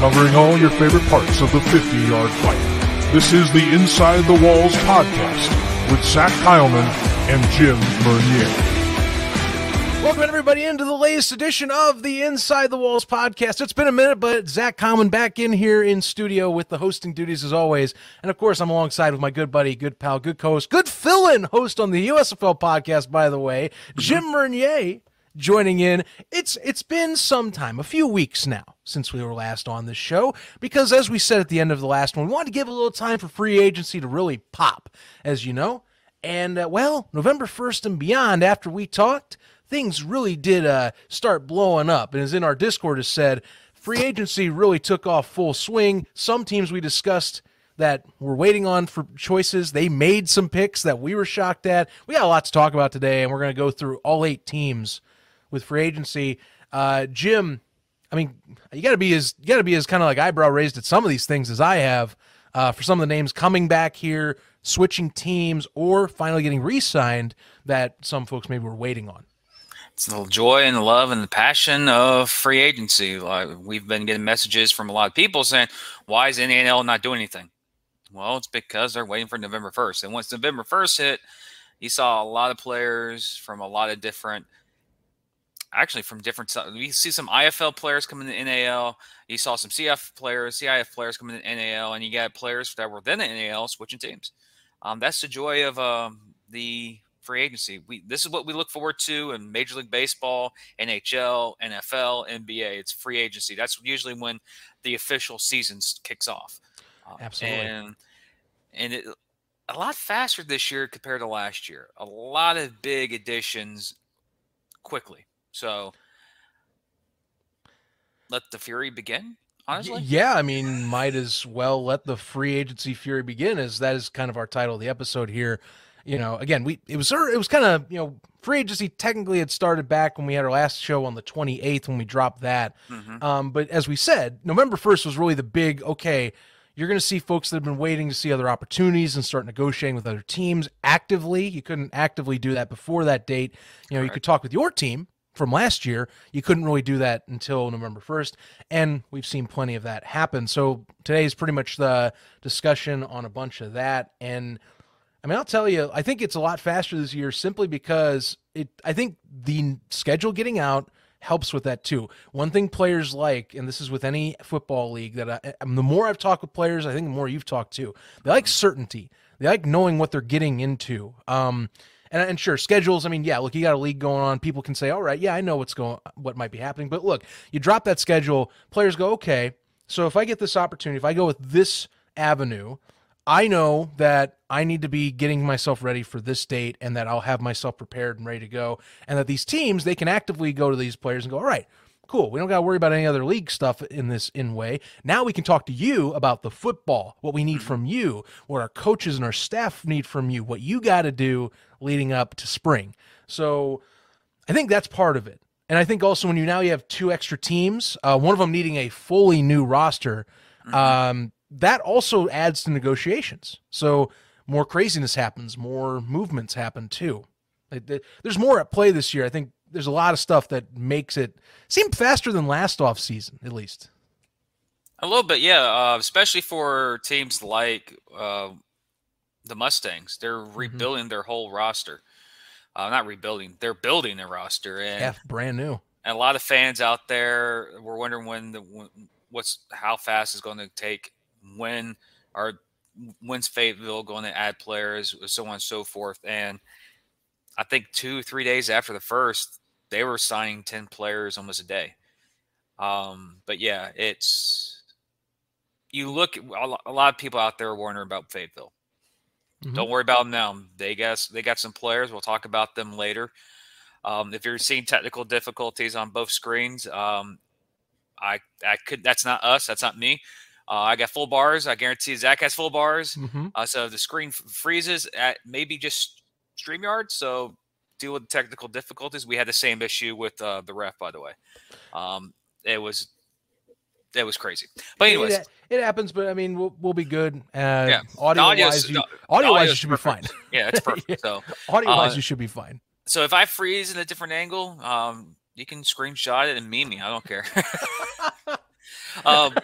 covering all your favorite parts of the 50 yard fight. This is the Inside the Walls podcast with Zach Kyleman and Jim Bernier. Welcome everybody into the latest edition of the Inside the Walls podcast. It's been a minute, but Zach Common back in here in studio with the hosting duties as always. And of course, I'm alongside with my good buddy, good pal, good co-host, good fill-in host on the USFL podcast, by the way, Jim Mernier joining in. It's it's been some time, a few weeks now since we were last on this show because as we said at the end of the last one, we wanted to give a little time for free agency to really pop, as you know. And uh, well, November 1st and beyond after we talked, things really did uh, start blowing up. And as in our Discord has said, free agency really took off full swing. Some teams we discussed that we're waiting on for choices. They made some picks that we were shocked at. We got a lot to talk about today, and we're going to go through all eight teams with free agency. Uh, Jim, I mean, you got to be as you got to be as kind of like eyebrow raised at some of these things as I have uh, for some of the names coming back here, switching teams, or finally getting re-signed that some folks maybe were waiting on. It's the joy and the love and the passion of free agency. Like we've been getting messages from a lot of people saying, "Why is NAL not doing anything?" Well, it's because they're waiting for November first. And once November first hit, you saw a lot of players from a lot of different actually from different we see some IFL players coming to NAL. You saw some CF players, CIF players coming to NAL, and you got players that were then the NAL switching teams. Um, that's the joy of um, the free agency. We this is what we look forward to in Major League Baseball, NHL, NFL, NBA. It's free agency. That's usually when the official season kicks off. Uh, Absolutely. And and it, a lot faster this year compared to last year. A lot of big additions quickly. So let the fury begin. Honestly, yeah. I mean, might as well let the free agency fury begin, as that is kind of our title of the episode here. You know, again, we it was it was kind of you know free agency technically had started back when we had our last show on the 28th when we dropped that. Mm-hmm. Um, but as we said, November 1st was really the big okay. You're going to see folks that have been waiting to see other opportunities and start negotiating with other teams actively. You couldn't actively do that before that date. You know, you could talk with your team from last year. You couldn't really do that until November 1st. And we've seen plenty of that happen. So today is pretty much the discussion on a bunch of that. And I mean, I'll tell you, I think it's a lot faster this year simply because it, I think the schedule getting out helps with that too. One thing players like, and this is with any football league, that I, the more I've talked with players, I think the more you've talked too. They like certainty. They like knowing what they're getting into. Um, and, and sure, schedules. I mean, yeah. Look, you got a league going on. People can say, "All right, yeah, I know what's going, what might be happening." But look, you drop that schedule. Players go, "Okay, so if I get this opportunity, if I go with this avenue, I know that I need to be getting myself ready for this date, and that I'll have myself prepared and ready to go, and that these teams they can actively go to these players and go, "All right." cool. We don't got to worry about any other league stuff in this in way. Now we can talk to you about the football, what we need mm-hmm. from you, what our coaches and our staff need from you, what you got to do leading up to spring. So I think that's part of it. And I think also when you now you have two extra teams, uh, one of them needing a fully new roster, mm-hmm. um, that also adds to negotiations. So more craziness happens, more movements happen too. There's more at play this year. I think there's a lot of stuff that makes it seem faster than last off season, at least. A little bit, yeah. Uh, especially for teams like uh, the Mustangs, they're mm-hmm. rebuilding mm-hmm. their whole roster. Uh, not rebuilding, they're building their roster, and yeah, brand new. And a lot of fans out there were wondering when the what's how fast is going to take, when are when's Fayetteville going to add players, so on and so forth, and I think two, three days after the first, they were signing 10 players almost a day. Um, but yeah, it's you look a lot of people out there are wondering about Fayetteville. Mm-hmm. Don't worry about them now. They guess they got some players. We'll talk about them later. Um, if you're seeing technical difficulties on both screens, um, I I could that's not us. That's not me. Uh, I got full bars. I guarantee Zach has full bars. Mm-hmm. Uh, so the screen f- freezes, at maybe just StreamYard, so deal with technical difficulties. We had the same issue with uh, the ref, by the way. Um, it was it was crazy. But anyways, it, it happens. But I mean, we'll, we'll be good. Uh, yeah, audio wise, you, audio wise, you should perfect. be fine. Yeah, it's perfect. yeah. So audio wise, uh, you should be fine. So if I freeze in a different angle, um, you can screenshot it and meme me. I don't care. um,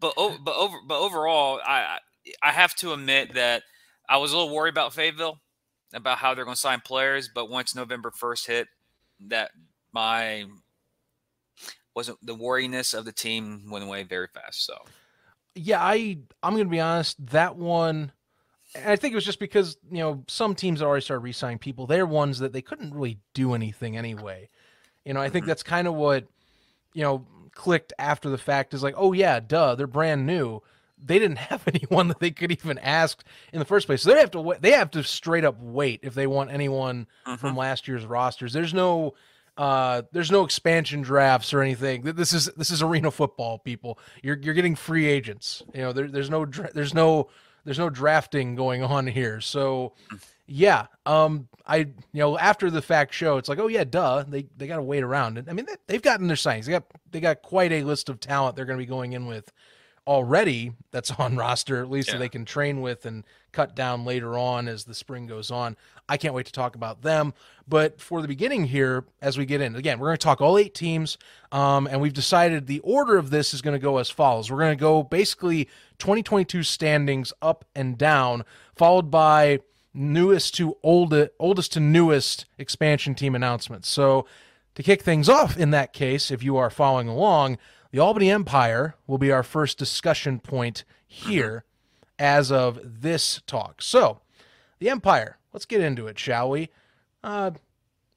but but over but overall, I I have to admit that I was a little worried about Fayetteville about how they're going to sign players, but once November first hit, that my wasn't the worriness of the team went away very fast. So yeah, I I'm gonna be honest. That one, I think it was just because you know some teams already started re-signing people. They're ones that they couldn't really do anything anyway. You know, I think mm-hmm. that's kind of what you know clicked after the fact is like, oh yeah, duh, they're brand new. They didn't have anyone that they could even ask in the first place. So they have to wait, they have to straight up wait if they want anyone mm-hmm. from last year's rosters. There's no uh, there's no expansion drafts or anything. This is this is arena football, people. You're you're getting free agents. You know, there, there's no there's no there's no drafting going on here. So, yeah, um, I you know after the fact show, it's like, oh yeah, duh. They they got to wait around. And I mean, they, have gotten their signings. They got they got quite a list of talent they're going to be going in with already that's on roster at least yeah. so they can train with and cut down later on as the spring goes on. I can't wait to talk about them. But for the beginning here, as we get in, again, we're going to talk all eight teams, um, and we've decided the order of this is going to go as follows. We're going to go basically 2022 standings up and down, followed by newest to oldest, oldest to newest expansion team announcements. So to kick things off in that case, if you are following along, the Albany Empire will be our first discussion point here as of this talk. So, the Empire, let's get into it, shall we? Uh,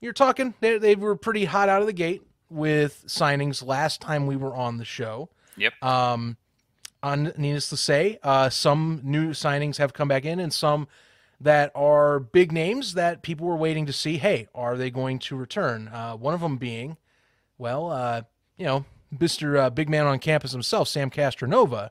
you're talking, they, they were pretty hot out of the gate with signings last time we were on the show. Yep. Um, on, needless to say, uh, some new signings have come back in and some that are big names that people were waiting to see. Hey, are they going to return? Uh, one of them being, well, uh, you know, Mr. Uh, big man on campus himself, Sam Castronova,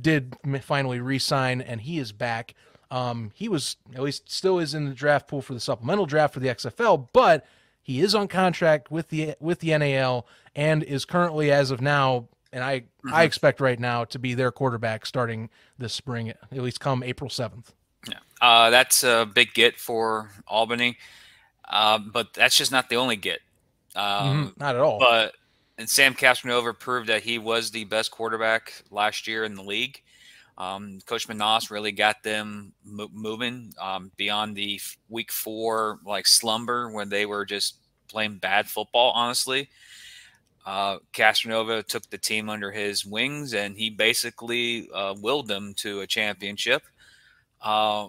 did finally re-sign, and he is back. Um, he was at least still is in the draft pool for the supplemental draft for the XFL, but he is on contract with the with the NAL and is currently, as of now, and I mm-hmm. I expect right now to be their quarterback starting this spring, at least come April seventh. Yeah, uh, that's a big get for Albany, uh, but that's just not the only get. Um, mm-hmm. Not at all. But and Sam Castronova proved that he was the best quarterback last year in the league. Um, Coach Menas really got them mo- moving um, beyond the week four like slumber when they were just playing bad football. Honestly, uh, Castronova took the team under his wings and he basically uh, willed them to a championship. Uh,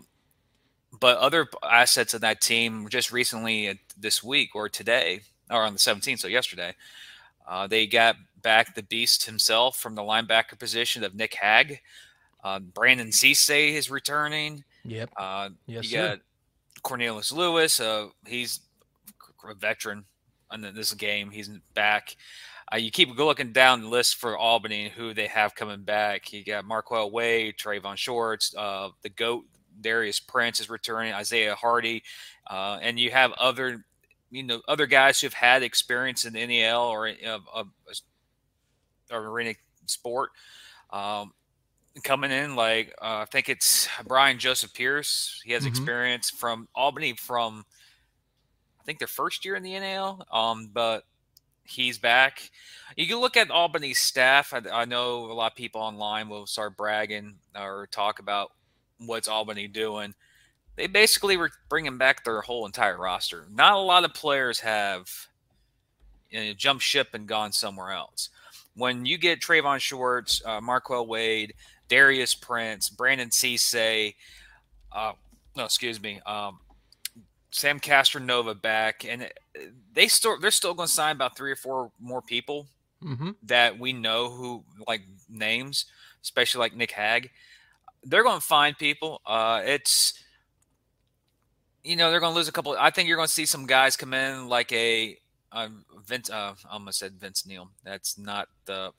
but other assets of that team just recently uh, this week or today or on the 17th, so yesterday, uh, they got back the beast himself from the linebacker position of Nick Hag. Uh, Brandon Cisse is returning. Yep. Uh, yes, you got Cornelius Lewis. Uh, he's a veteran in this game. He's back. Uh, you keep looking down the list for Albany, who they have coming back. You got Marquel Wade, Trayvon Shorts, uh, the GOAT, Darius Prince is returning, Isaiah Hardy, uh, and you have other you know other guys who've had experience in the NAL or uh, uh, or arena sport um, coming in. Like uh, I think it's Brian Joseph Pierce. He has mm-hmm. experience from Albany from I think their first year in the NAL. Um, but he's back. You can look at Albany's staff. I, I, know a lot of people online will start bragging or talk about what's Albany doing they basically were bringing back their whole entire roster. Not a lot of players have you know, jumped ship and gone somewhere else. When you get Trayvon Shorts, uh, Marquel Wade, Darius Prince, Brandon Cisse, uh, no, excuse me, um, Sam Castronova back, and they still they're still going to sign about three or four more people mm-hmm. that we know who like names, especially like Nick Hag. They're going to find people. Uh, it's you know, they're going to lose a couple. I think you're going to see some guys come in like a um, Vince. Uh, I almost said Vince Neil. That's not the.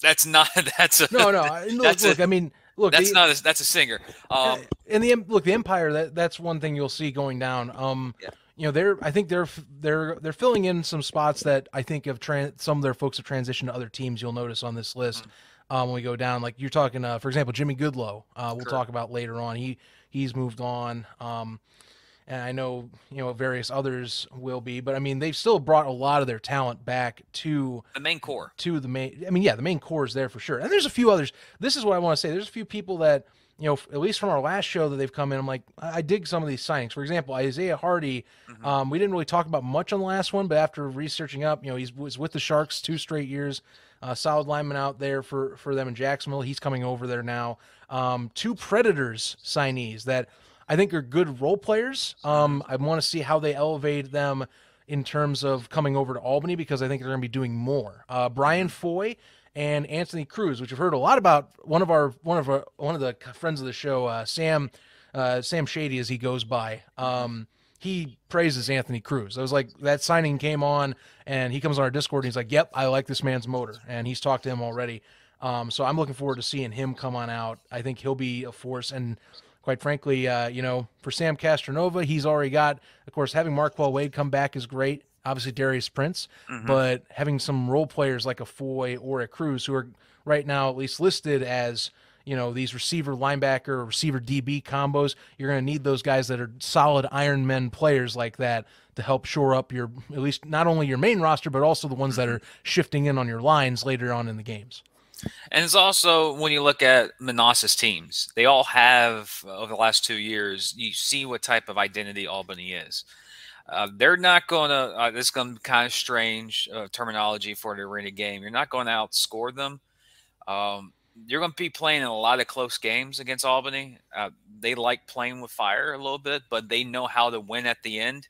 That's not. That's a, no, no. Look, that's look, a, I mean, look. That's the, not. A, that's a singer. Um, and the look, the Empire. That that's one thing you'll see going down. Um, yeah. you know, they're. I think they're they're they're filling in some spots that I think of. Trans, some of their folks have transitioned to other teams. You'll notice on this list. Mm-hmm. Um, when we go down, like you're talking, uh, for example, Jimmy Goodlow. Uh, we'll sure. talk about later on. He he's moved on. Um, and I know you know various others will be, but I mean they've still brought a lot of their talent back to the main core. To the main, I mean, yeah, the main core is there for sure. And there's a few others. This is what I want to say. There's a few people that you know, at least from our last show that they've come in, I'm like, I, I dig some of these signings. For example, Isaiah Hardy. Mm-hmm. Um, we didn't really talk about much on the last one, but after researching up, you know, he was with the Sharks two straight years. Uh, solid lineman out there for for them in Jacksonville. He's coming over there now. Um, two Predators signees that I think are good role players. Um, I want to see how they elevate them in terms of coming over to Albany because I think they're going to be doing more. Uh, Brian Foy and Anthony Cruz, which I've heard a lot about. One of our one of our one of the friends of the show, uh, Sam uh, Sam Shady, as he goes by. Um, he praises Anthony Cruz. I was like, that signing came on, and he comes on our Discord, and he's like, "Yep, I like this man's motor," and he's talked to him already. Um, so I'm looking forward to seeing him come on out. I think he'll be a force, and quite frankly, uh, you know, for Sam Castronova, he's already got, of course, having Marquel Wade come back is great. Obviously, Darius Prince, mm-hmm. but having some role players like a Foy or a Cruz who are right now at least listed as you know these receiver linebacker receiver DB combos. You're going to need those guys that are solid Iron Men players like that to help shore up your at least not only your main roster but also the ones that are shifting in on your lines later on in the games. And it's also when you look at Menas's teams, they all have over the last two years. You see what type of identity Albany is. Uh, they're not going to. Uh, this is going to be kind of strange uh, terminology for the arena game. You're not going to outscore them. Um, you're going to be playing in a lot of close games against Albany. Uh, they like playing with fire a little bit, but they know how to win at the end.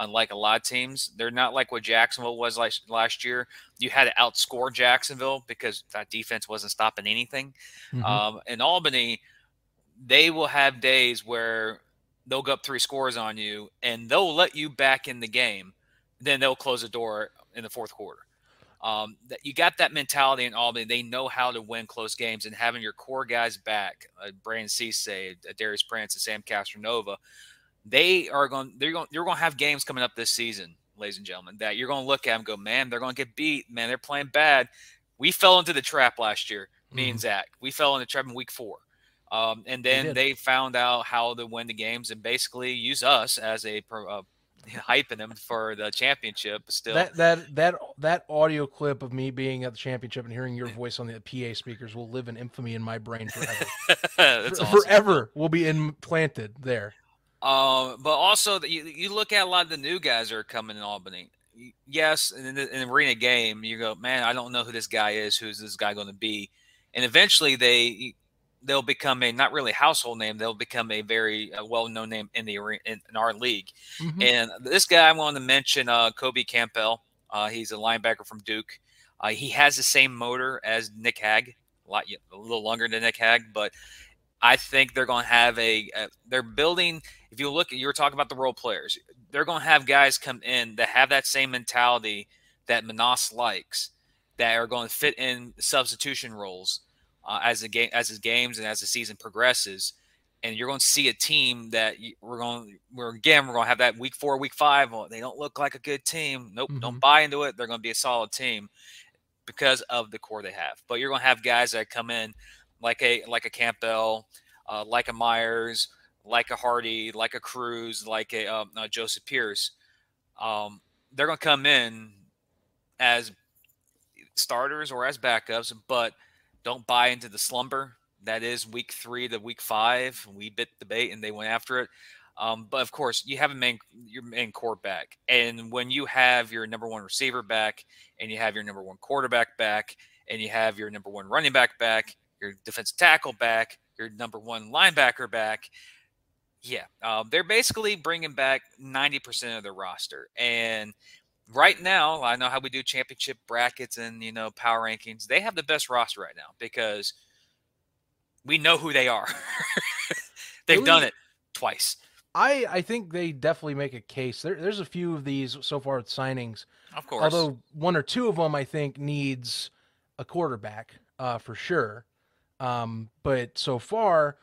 Unlike a lot of teams, they're not like what Jacksonville was like last year. You had to outscore Jacksonville because that defense wasn't stopping anything. Mm-hmm. Um, in Albany, they will have days where they'll go up three scores on you and they'll let you back in the game. Then they'll close the door in the fourth quarter. Um, that you got that mentality in Albany. They know how to win close games and having your core guys back, uh, Brandon Cisse, uh, Darius Prince, and Sam Castronova they are going they're going you're going to have games coming up this season, ladies and gentlemen, that you're going to look at and go, man, they're going to get beat. Man, they're playing bad. We fell into the trap last year, me mm-hmm. and Zach. We fell into the trap in week four. Um, and then they found out how to win the games and basically use us as a uh, hyping them for the championship. Still, that that that that audio clip of me being at the championship and hearing your voice on the PA speakers will live in infamy in my brain forever. That's awesome. Forever will be implanted there. Um, but also you, you look at a lot of the new guys that are coming in Albany. Yes, in the, in the arena game, you go, man, I don't know who this guy is. Who's this guy going to be? And eventually, they they'll become a not really household name. They'll become a very uh, well known name in the in, in our league. Mm-hmm. And this guy I want to mention, uh, Kobe Campbell. Uh, he's a linebacker from Duke. Uh, he has the same motor as Nick Hag, a lot a little longer than Nick Hag, but I think they're going to have a, a, they're building. If you look, you were talking about the role players. They're going to have guys come in that have that same mentality that Menas likes, that are going to fit in substitution roles uh, as the game as the games and as the season progresses. And you're going to see a team that we're going, we're again, we're going to have that week four, week five. Well, they don't look like a good team. Nope, mm-hmm. don't buy into it. They're going to be a solid team because of the core they have. But you're going to have guys that come in like a like a Campbell, uh, like a Myers, like a Hardy, like a Cruz, like a uh, uh, Joseph Pierce. Um, they're going to come in as starters or as backups, but don't buy into the slumber that is week three to week five. We bit the bait and they went after it. Um, but of course, you have a main your main core back, and when you have your number one receiver back, and you have your number one quarterback back, and you have your number one running back back, your defensive tackle back, your number one linebacker back. Yeah, um, they're basically bringing back 90% of their roster. And right now, I know how we do championship brackets and, you know, power rankings. They have the best roster right now because we know who they are. They've really? done it twice. I, I think they definitely make a case. There, there's a few of these so far with signings. Of course. Although one or two of them, I think, needs a quarterback uh, for sure. Um, but so far,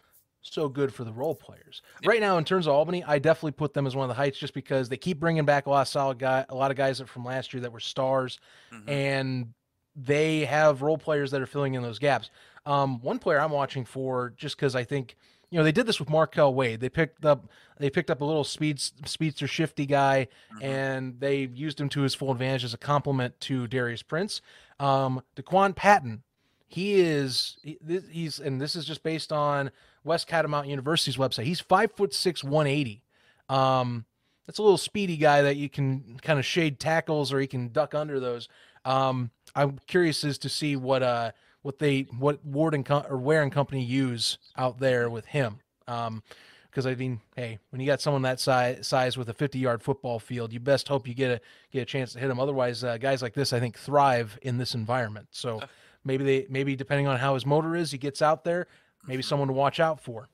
so good for the role players. Yeah. Right now, in terms of Albany, I definitely put them as one of the heights just because they keep bringing back a lot of solid guy, a lot of guys that from last year that were stars, mm-hmm. and they have role players that are filling in those gaps. Um, one player I'm watching for just because I think you know they did this with Marquel Wade. They picked up they picked up a little speed speedster shifty guy, mm-hmm. and they used him to his full advantage as a compliment to Darius Prince. Um, Dequan Patton, he is he, he's and this is just based on West Catamount University's website. He's five foot six, one eighty. Um, that's a little speedy guy that you can kind of shade tackles or he can duck under those. Um, I'm curious as to see what uh what they what Ward and Co- or Ware and Company use out there with him. Um, because I mean, hey, when you got someone that size size with a 50 yard football field, you best hope you get a get a chance to hit him. Otherwise, uh, guys like this, I think, thrive in this environment. So maybe they maybe depending on how his motor is, he gets out there. Maybe someone to watch out for.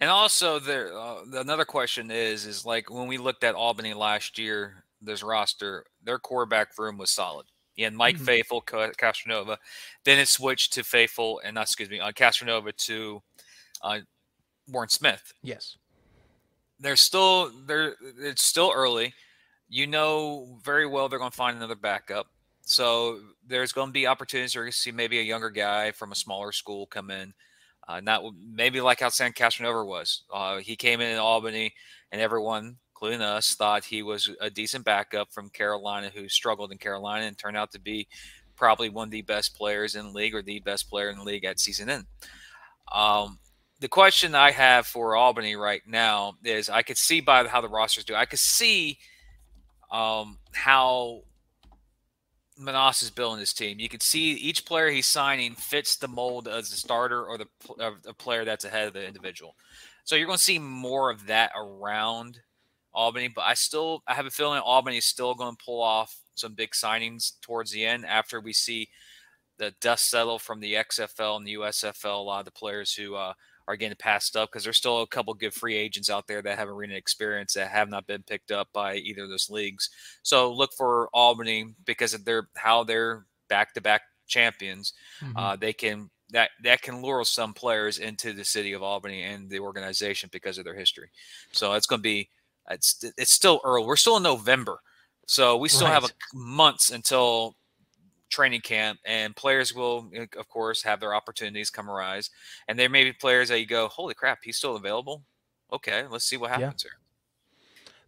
And also, there uh, another question is is like when we looked at Albany last year, this roster, their quarterback room was solid. You had Mike mm-hmm. Faithful, Castronova. Then it switched to Faithful, and not excuse me, uh, Castronova to uh, Warren Smith. Yes, they're still they're it's still early. You know very well they're going to find another backup. So there's going to be opportunities to see maybe a younger guy from a smaller school come in. Uh, not maybe like how Sam Castronova was. Uh, he came in in Albany, and everyone, including us, thought he was a decent backup from Carolina, who struggled in Carolina and turned out to be probably one of the best players in the league or the best player in the league at season end. Um, the question I have for Albany right now is: I could see by how the rosters do. I could see um, how Menas is building his team. You can see each player he's signing fits the mold as a starter or the player that's ahead of the individual. So you're going to see more of that around Albany, but I still I have a feeling Albany is still going to pull off some big signings towards the end after we see the dust settle from the XFL and the USFL. A lot of the players who uh, are getting passed up because there's still a couple good free agents out there that have arena experience that have not been picked up by either of those leagues. So look for Albany because of their how they're back to back champions. Mm-hmm. Uh, they can that that can lure some players into the city of Albany and the organization because of their history. So it's going to be it's it's still early. We're still in November, so we still right. have a, months until training camp, and players will, eh, of course, have their opportunities come arise. And there may be players that you go, "Holy crap, he's still available." Okay, let's see what happens yeah. here.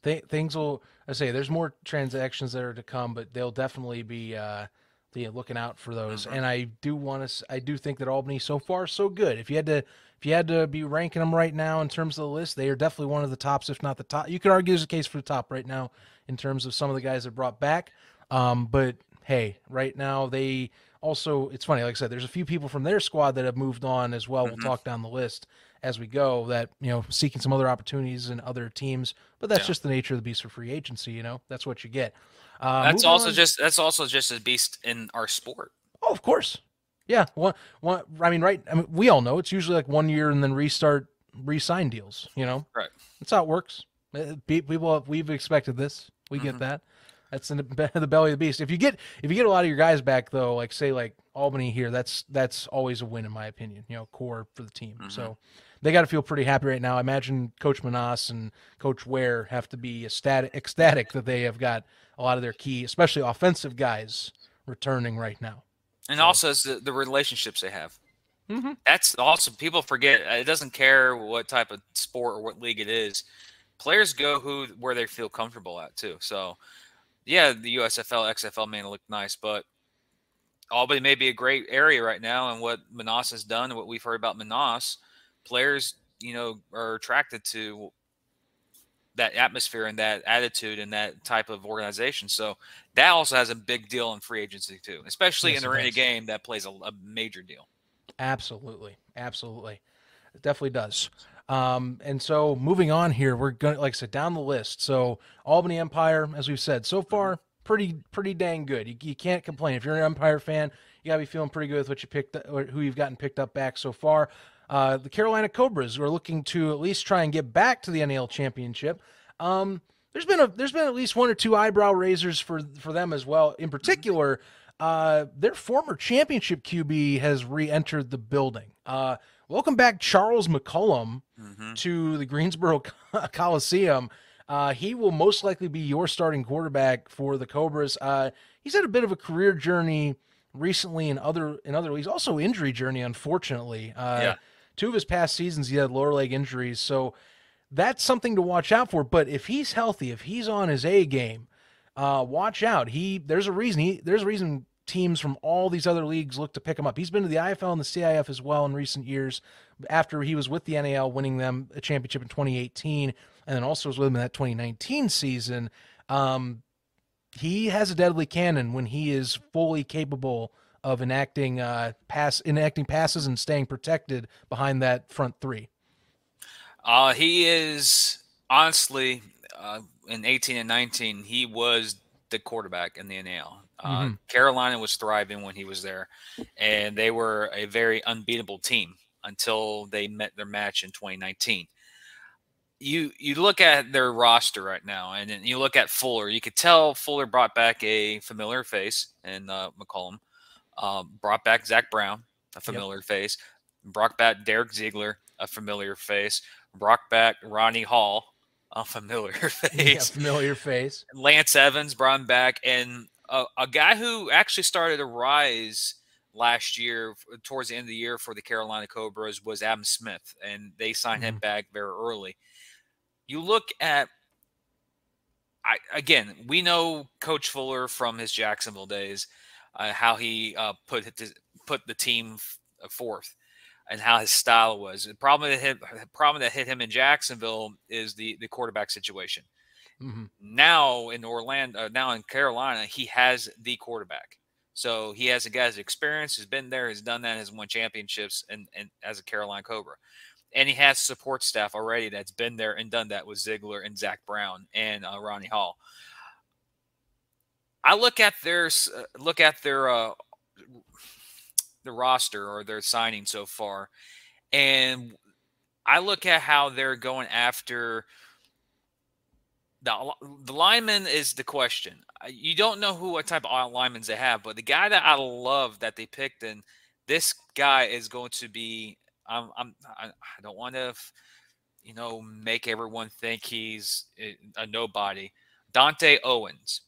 Th- things will. I say there's more transactions that are to come, but they'll definitely be uh, looking out for those. Mm-hmm. And I do want to. I do think that Albany so far so good. If you had to, if you had to be ranking them right now in terms of the list, they are definitely one of the tops, if not the top. You could argue there's a case for the top right now in terms of some of the guys that brought back. Um, but hey, right now they also it's funny, like I said, there's a few people from their squad that have moved on as well. Mm-hmm. We'll talk down the list as we go that, you know, seeking some other opportunities in other teams. But that's yeah. just the nature of the beast for free agency, you know. That's what you get. Uh, that's also on. just that's also just a beast in our sport. Oh, of course. Yeah, one, one. I mean, right? I mean, we all know it's usually like one year and then restart, re-sign deals. You know, right? That's how it works. Uh, people, we've expected this. We mm-hmm. get that. That's in the, the belly of the beast. If you get if you get a lot of your guys back though, like say like Albany here, that's that's always a win in my opinion. You know, core for the team. Mm-hmm. So they got to feel pretty happy right now. I imagine Coach Menas and Coach Ware have to be ecstatic, ecstatic that they have got a lot of their key, especially offensive guys, returning right now. And so. also the, the relationships they have. Mm-hmm. That's also people forget. It doesn't care what type of sport or what league it is. Players go who where they feel comfortable at too. So yeah, the USFL, XFL may look nice, but Albany may be a great area right now. And what Menas has done, and what we've heard about Menas, players, you know, are attracted to that atmosphere and that attitude and that type of organization. So that also has a big deal in free agency too, especially yes, in the arena game that plays a, a major deal. Absolutely, absolutely, it definitely does. Um, and so moving on here, we're going to, like I said, down the list. So Albany Empire, as we've said, so far, pretty, pretty dang good. You, you can't complain. If you're an Empire fan, you gotta be feeling pretty good with what you picked, or who you've gotten picked up back so far. Uh, the Carolina Cobras are looking to at least try and get back to the NAL championship. Um, there's been a there's been at least one or two eyebrow raisers for for them as well. In particular, uh, their former championship QB has re-entered the building. Uh, welcome back, Charles McCollum, mm-hmm. to the Greensboro Coliseum. Uh, he will most likely be your starting quarterback for the Cobras. Uh, he's had a bit of a career journey recently in other in other leagues, also injury journey, unfortunately. Uh, yeah. two of his past seasons he had lower leg injuries, so that's something to watch out for. But if he's healthy, if he's on his A game, uh, watch out. He there's a reason he there's a reason teams from all these other leagues look to pick him up. He's been to the IFL and the CIF as well in recent years. After he was with the NAL, winning them a championship in 2018, and then also was with them in that 2019 season. Um, he has a deadly cannon when he is fully capable of enacting uh, pass enacting passes and staying protected behind that front three. Uh, he is honestly uh, in 18 and 19. He was the quarterback in the NAL. Uh, mm-hmm. Carolina was thriving when he was there, and they were a very unbeatable team until they met their match in 2019. You you look at their roster right now, and then you look at Fuller. You could tell Fuller brought back a familiar face and uh, McCollum. Um, brought back Zach Brown, a familiar yep. face. Brought back Derek Ziegler, a familiar face. Brought back Ronnie Hall, a familiar face. Yeah, familiar face. Lance Evans brought him back, and a, a guy who actually started to rise last year towards the end of the year for the Carolina Cobras was Adam Smith, and they signed mm-hmm. him back very early. You look at I, again, we know Coach Fuller from his Jacksonville days, uh, how he uh, put put the team uh, fourth, and how his style was. The problem that hit, problem that hit him in Jacksonville is the the quarterback situation. Mm-hmm. Now in Orlando, uh, now in Carolina, he has the quarterback. So he has a guy's experience, has been there, has done that, has won championships, and, and as a Carolina Cobra. And he has support staff already that's been there and done that with Ziegler and Zach Brown and uh, Ronnie Hall. I look at their uh, look at their uh, the roster or their signing so far, and I look at how they're going after the the lineman is the question. You don't know who what type of linemen they have, but the guy that I love that they picked, and this guy is going to be. I'm, I'm I don't want to, you know, make everyone think he's a nobody. Dante Owens,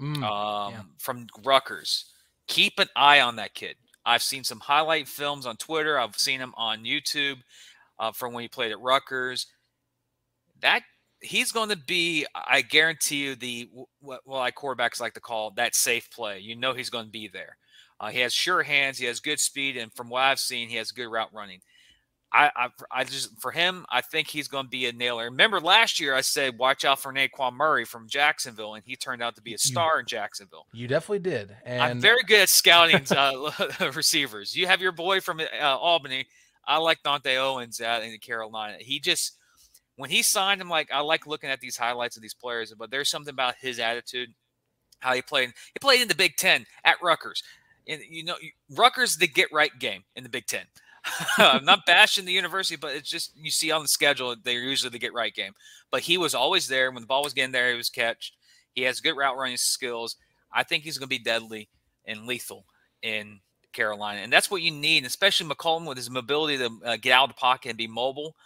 mm, um, yeah. from Rutgers. Keep an eye on that kid. I've seen some highlight films on Twitter. I've seen him on YouTube uh, from when he played at Rutgers. That he's going to be, I guarantee you, the what well, I quarterbacks like to call that safe play. You know he's going to be there. Uh, he has sure hands. He has good speed, and from what I've seen, he has good route running. I, I, I just for him, I think he's going to be a nailer. Remember last year, I said watch out for Naquan Murray from Jacksonville, and he turned out to be a star you, in Jacksonville. You definitely did. And I'm very good at scouting uh, receivers. You have your boy from uh, Albany. I like Dante Owens out in Carolina. He just when he signed him, like I like looking at these highlights of these players, but there's something about his attitude, how he played. He played in the Big Ten at Rutgers, and you know, Rutgers the get right game in the Big Ten. I'm not bashing the university, but it's just you see on the schedule they're usually the get right game. But he was always there when the ball was getting there. He was catch. He has good route running skills. I think he's going to be deadly and lethal in Carolina, and that's what you need, especially McCollum with his mobility to uh, get out of the pocket and be mobile.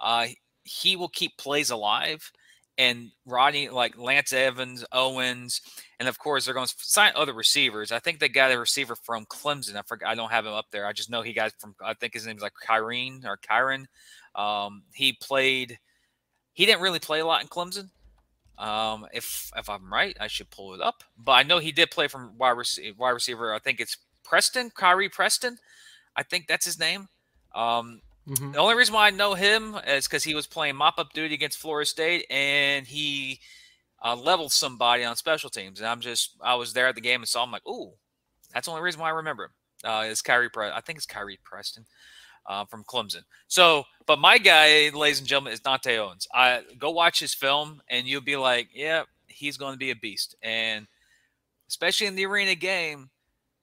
Uh, he will keep plays alive. And Rodney, like Lance Evans, Owens, and of course they're going to sign other receivers. I think they got a receiver from Clemson. I forgot. I don't have him up there. I just know he got from. I think his name is like Kyrene or Kyron. Um, he played. He didn't really play a lot in Clemson. Um, if if I'm right, I should pull it up. But I know he did play from wide receiver. Wide receiver. I think it's Preston, Kyrie Preston. I think that's his name. Um, Mm-hmm. The only reason why I know him is because he was playing mop up duty against Florida State and he uh, leveled somebody on special teams. And I'm just, I was there at the game and saw him like, ooh, that's the only reason why I remember him. Uh, is Kyrie, Pre- I think it's Kyrie Preston uh, from Clemson. So, but my guy, ladies and gentlemen, is Dante Owens. I go watch his film and you'll be like, yeah, he's going to be a beast. And especially in the arena game,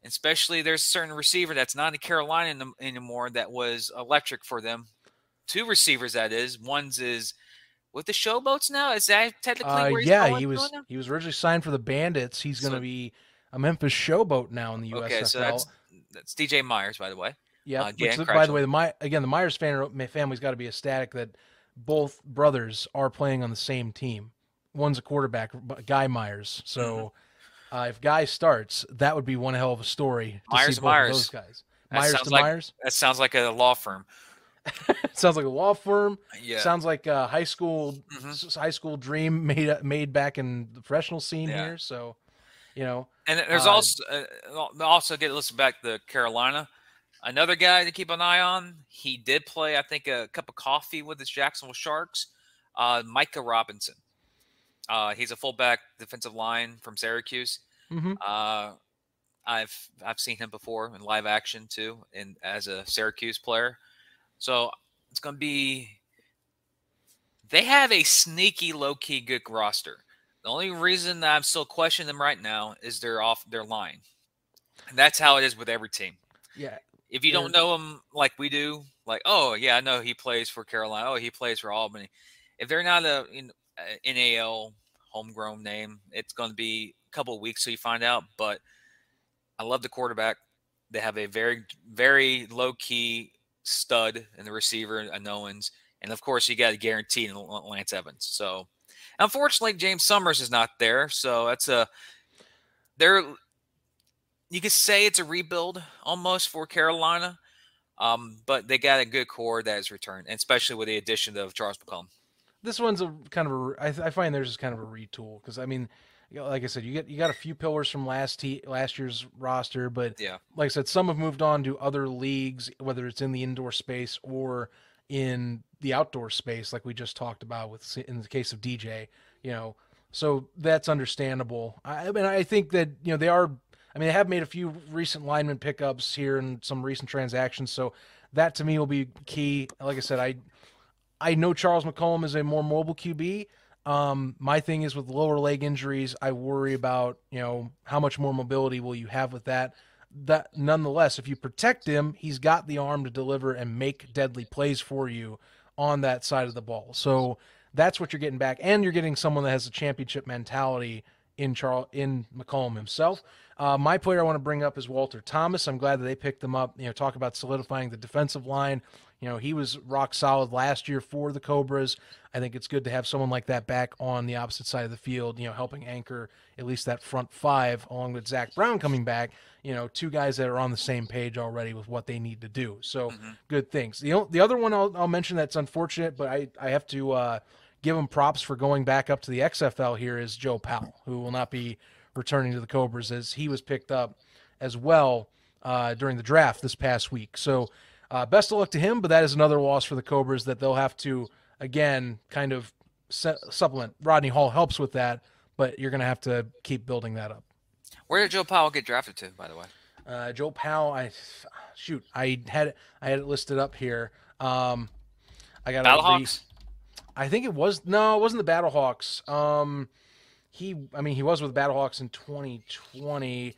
especially there's a certain receiver that's not in Carolina anymore that was electric for them. Two receivers, that is. One's is with the Showboats now. Is that technically uh, yeah? he was he was originally signed for the Bandits. He's going to be a Memphis Showboat now in the USFL. Okay, so that's, that's DJ Myers, by the way. Yeah. Uh, which, by the way, the My again the Myers fan family's got to be ecstatic that both brothers are playing on the same team. One's a quarterback, Guy Myers. So. Mm-hmm uh, if Guy starts, that would be one hell of a story. Myers Myers. those guys. Myers to like, Myers. That sounds like a law firm. sounds like a law firm. Yeah. Sounds like a high school Mhm. high school dream made made back in the professional scene Yeah. here. So, you know, And there's Uh, also uh, also get listen back to Carolina. Another guy to keep an eye on. He did play, I think, a cup of coffee with his Jacksonville Sharks. Uh, Micah Robinson. Uh, he's a fullback defensive line from Syracuse. mhm. Uh, I've I've seen him before in live action too, and as a Syracuse player. So it's going to be. They have a sneaky, low key good roster. The only reason that I'm still questioning them right now is they're off their line, and that's how it is with every team. yeah, If you don't know them like we do, like oh yeah, I know he plays for Carolina. Oh, he plays for Albany. If they're not a, in, a NAL homegrown name, it's going to be a couple weeks till you find out. But I love the quarterback. They have a very very low key stud in the receiver, a Owens, and of course you got a guarantee Lance Evans. So unfortunately, James Summers is not there. So that's a they're you could say it's a rebuild almost for Carolina. Um, but they got a good core that has returned, especially with the addition of Charles McCollum. This one's a kind of a. I, find there's just kind of a retool because I mean, like I said, you get you got a few pillars from last te- last year's roster, but Yeah. like I said, some have moved on to other leagues, whether it's in the indoor space or in the outdoor space, like we just talked about with in the case of DJ. You know, so that's understandable. I, I mean, I think that you know they are. I mean, they have made a few recent lineman pickups here and some recent transactions, so that to me will be key. Like I said, I I know Charles McCollum is a more mobile QB. Um, my thing is with lower leg injuries, I worry about you know how much more mobility will you have with that. That nonetheless, if you protect him, he's got the arm to deliver and make deadly plays for you on that side of the ball. So that's what you're getting back, and you're getting someone that has a championship mentality in Charles in McCollum himself. Uh, my player I want to bring up is Walter Thomas. I'm glad that they picked him up. You know, talk about solidifying the defensive line. You know, he was rock solid last year for the Cobras. I think it's good to have someone like that back on the opposite side of the field, you know, helping anchor at least that front five, along with Zach Brown coming back. You know, two guys that are on the same page already with what they need to do. So Mhm. good things. The, the other one I'll, I'll mention that's unfortunate, but I, I have to uh, give him props for going back up to the XFL here is Joe Powell, who will not be returning to the Cobras as he was picked up as well uh, during the draft this past week. So uh, best of luck to him, but that is another loss for the Cobras that they'll have to again kind of se- supplement. Rodney Hall helps with that, but you're going to have to keep building that up. Where did Joe Powell get drafted to, by the way? Uh, Joe Powell, I shoot, I had I had it listed up here. Um, I got Battlehawks? I think it was no, it wasn't the Battlehawks. Um, he, I mean, he was with the Battlehawks in 2020.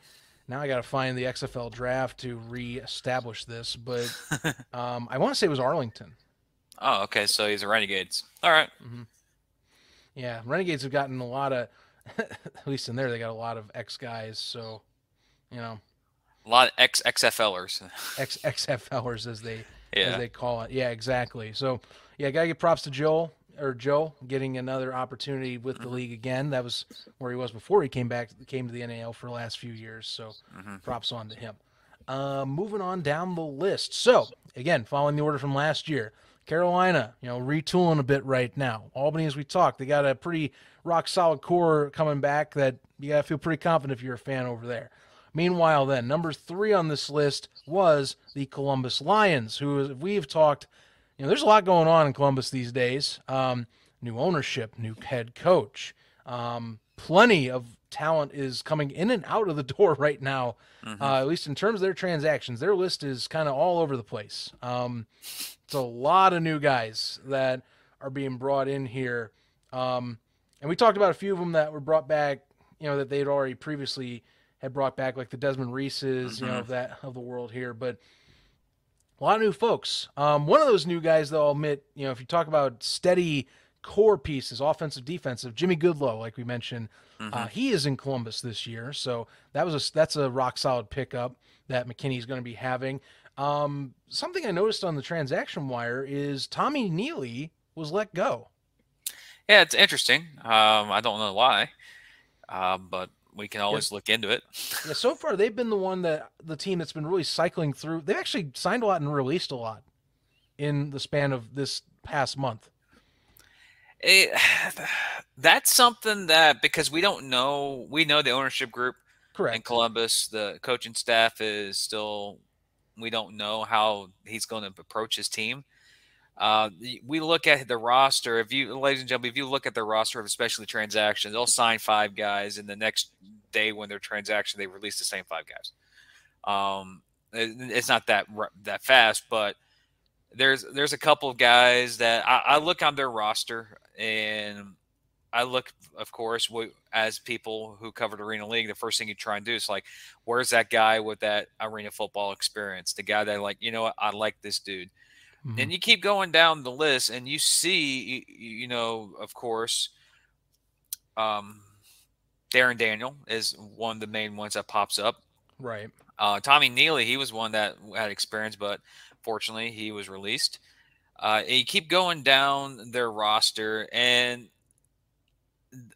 Now I got to find the XFL draft to reestablish this, but um, I want to say it was Arlington. Oh, okay. So he's a Renegades. All right. Yeah, Renegades have gotten a lot of, at least in there, they got a lot of ex guys. So, you know, A lot of ex XFLers. ex XFLers as they yeah. as they call it. Yeah, exactly. So yeah, gotta give props to Joel or Joe getting another opportunity with the league again. That was where he was before he came back came to the NAL for the last few years. So Mhm. props on to him. Uh, moving on down the list. So again, following the order from last year, Carolina, you know, retooling a bit right now. Albany, as we talked, they got a pretty rock solid core coming back that you gotta feel pretty confident if you're a fan over there. Meanwhile, then number three on this list was the Columbus Lions, who we've talked. You know, there's a lot going on in Columbus these days. Um, new ownership, new head coach. Um, plenty of talent is coming in and out of the door right now. Uh, at least in terms of their transactions, their list is kind of all over the place. Um, it's a lot of new guys that are being brought in here. Um, and we talked about a few of them that were brought back, you know, that they'd already previously had brought back, like the Desmond Reeses, you know, of that of the world here. But a lot of new folks. Um, one of those new guys, though, I'll admit, you know, if you talk about steady core pieces, offensive, defensive, Jimmy Goodlow, like we mentioned, uh, he is in Columbus this year, so that was a that's a rock solid pickup that McKinney's going to be having. Um, something I noticed on the transaction wire is Tommy Neely was let go. Yeah, it's interesting. Um, I don't know why, um, but we can always look into it. Yeah, so far they've been the one that the team that's been really cycling through. They've actually signed a lot and released a lot. in the span of this past month. It, that's something that because we don't know, we know the ownership group Correct. in Columbus, the coaching staff is still, we don't know how he's going to approach his team. Uh, we look at the roster. If you, ladies and gentlemen, if you look at the roster of especially transactions, they'll sign five guys, and the next day when their transaction, they release the same five guys. Um, it, it's not that that fast, but there's there's a couple of guys that I, I look on their roster and I look, of course, as people who covered Arena League, the first thing you try and do is like, where's that guy with that arena football experience? The guy that like, you know what, I like this dude. Mm-hmm. And you keep going down the list, and you see, you know, of course, um, Darren Daniel is one of the main ones that pops up. Right. Uh, Tommy Neely, he was one that had experience, but fortunately, he was released. Uh, you keep going down their roster, and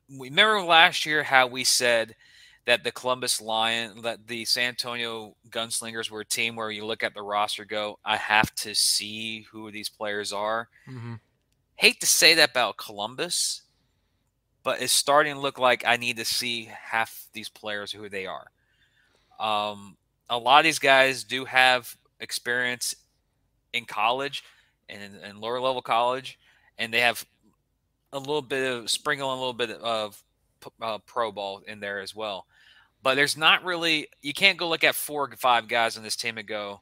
we remember last year how we said that the Columbus Lion, that the San Antonio Gunslingers were a team where you look at the roster, go, I have to see who these players are. Mm-hmm. Hate to say that about Columbus, but it's starting to look like I need to see half these players who they are. Um, a lot of these guys do have experience in college and in, lower level college, and they have a little bit of sprinkle a little bit of uh, pro ball in there as well. But there's not really you can't go look at four or five guys on this team and go,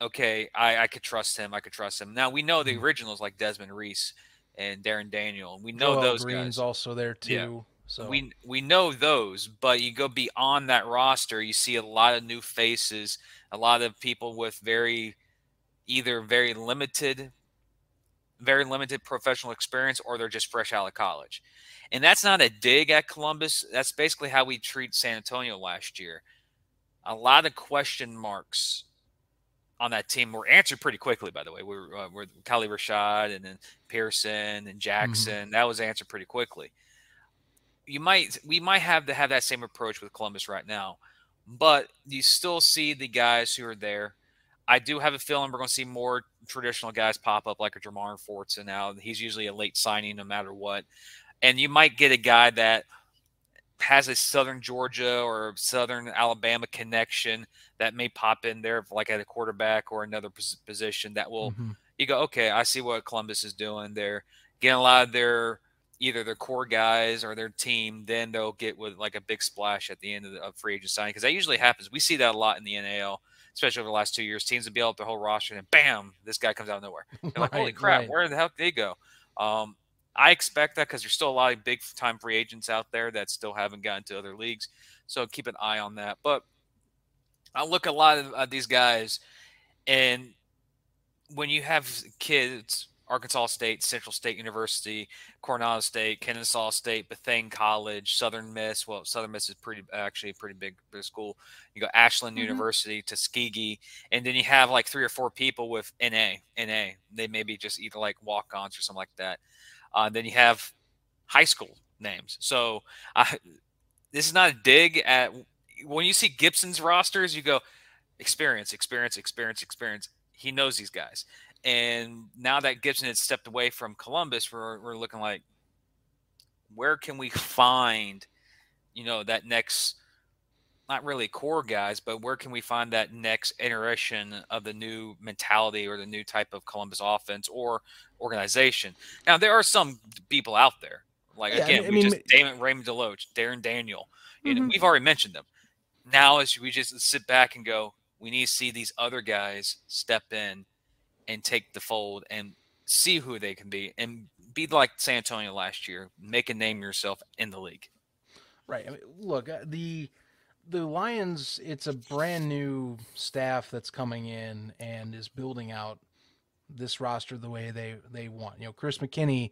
okay, I, I could trust him. I could trust him. Now we know the mm-hmm. originals like Desmond Reese and Darren Daniel. We know Joel those Green's guys. also there too. Yeah. So we we know those, but you go beyond that roster, you see a lot of new faces, a lot of people with very either very limited very limited professional experience or they're just fresh out of college. And that's not a dig at Columbus. That's basically how we treat San Antonio last year. A lot of question marks on that team were answered pretty quickly, by the way. We were, uh, we're Khalid Rashad and then Pearson and mm-hmm. Jackson. Mm-hmm. That was answered pretty quickly. You might we might have to have that same approach with Columbus right now, but you still see the guys who are there I do have a feeling we're going to see more traditional guys pop up like a Jermar Fortson now. He's usually a late signing no matter what. And you might get a guy that has a Southern Georgia or Southern Alabama connection that may pop in there, like at a quarterback or another position that will, mm-hmm. you go, okay, I see what Columbus is doing. They're getting a lot of their either their core guys or their team, then they'll get with like a big splash at the end of the of free agent signing because that usually happens. We see that a lot in the NAL especially over the last two years. Teams would build up their whole roster, and bam, this guy comes out of nowhere. They're like, holy crap, right. where the hell did he go? Um, I expect that because there's still a lot of big time free agents out there that still haven't gotten to other leagues. So keep an eye on that. But I look at a lot of uh, these guys, and when you have kids Arkansas State, Central State University, Coronado State, Kennesaw State, Bethune College, Southern Miss. Well, Southern Miss is pretty actually a pretty big, big school. You go Ashland mm-hmm. University, Tuskegee, and then you have like three or four people with NA. NA. They may be just either like walk-ons or something like that. Uh, then you have high school names. So uh, this is not a dig at when you see Gibson's rosters. You go experience, experience, experience, experience. He knows these guys. And now that Gibson has stepped away from Columbus, we're, we're looking like, where can we find, you know, that next, not really core guys, but where can we find that next iteration of the new mentality or the new type of Columbus offense or organization? Now, there are some people out there. Like, yeah, again, I mean, we just, Damon Raymond Deloach, Darren Daniel, you mm-hmm. know, we've already mentioned them. Now, as we just sit back and go, we need to see these other guys step in and take the fold and see who they can be and be like San Antonio last year, make a name yourself in the league. Right. I mean, look, uh, the the Lions, it's a brand new staff that's coming in and is building out this roster the way they they want. You know, Chris McKinney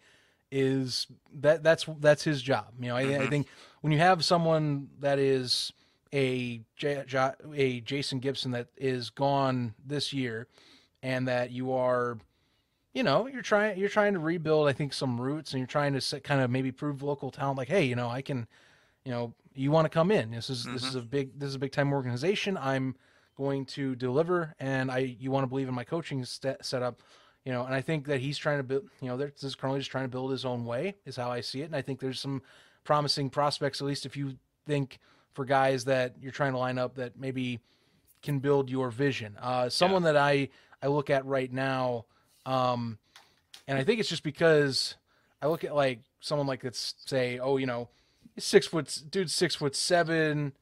is that that's that's his job. You know, I, mm-hmm. I think when you have someone that is a a Jason Gibson that is gone this year and that you are you know you're trying you're trying to rebuild i think some roots and you're trying to set, kind of maybe prove local talent like hey you know i can you know you want to come in this is mm-hmm. this is a big this is a big time organization i'm going to deliver, and I you want to believe in my coaching st- setup, you know, and I think that he's trying to build, you know, this is currently just trying to build his own way, is how I see it, and I think there's some promising prospects, at least if you think for guys that you're trying to line up that maybe can build your vision. Uh, someone yeah. that I I look at right now, um, and I think it's just because I look at like someone like let's say, oh, you know, six foot dude, six foot seven,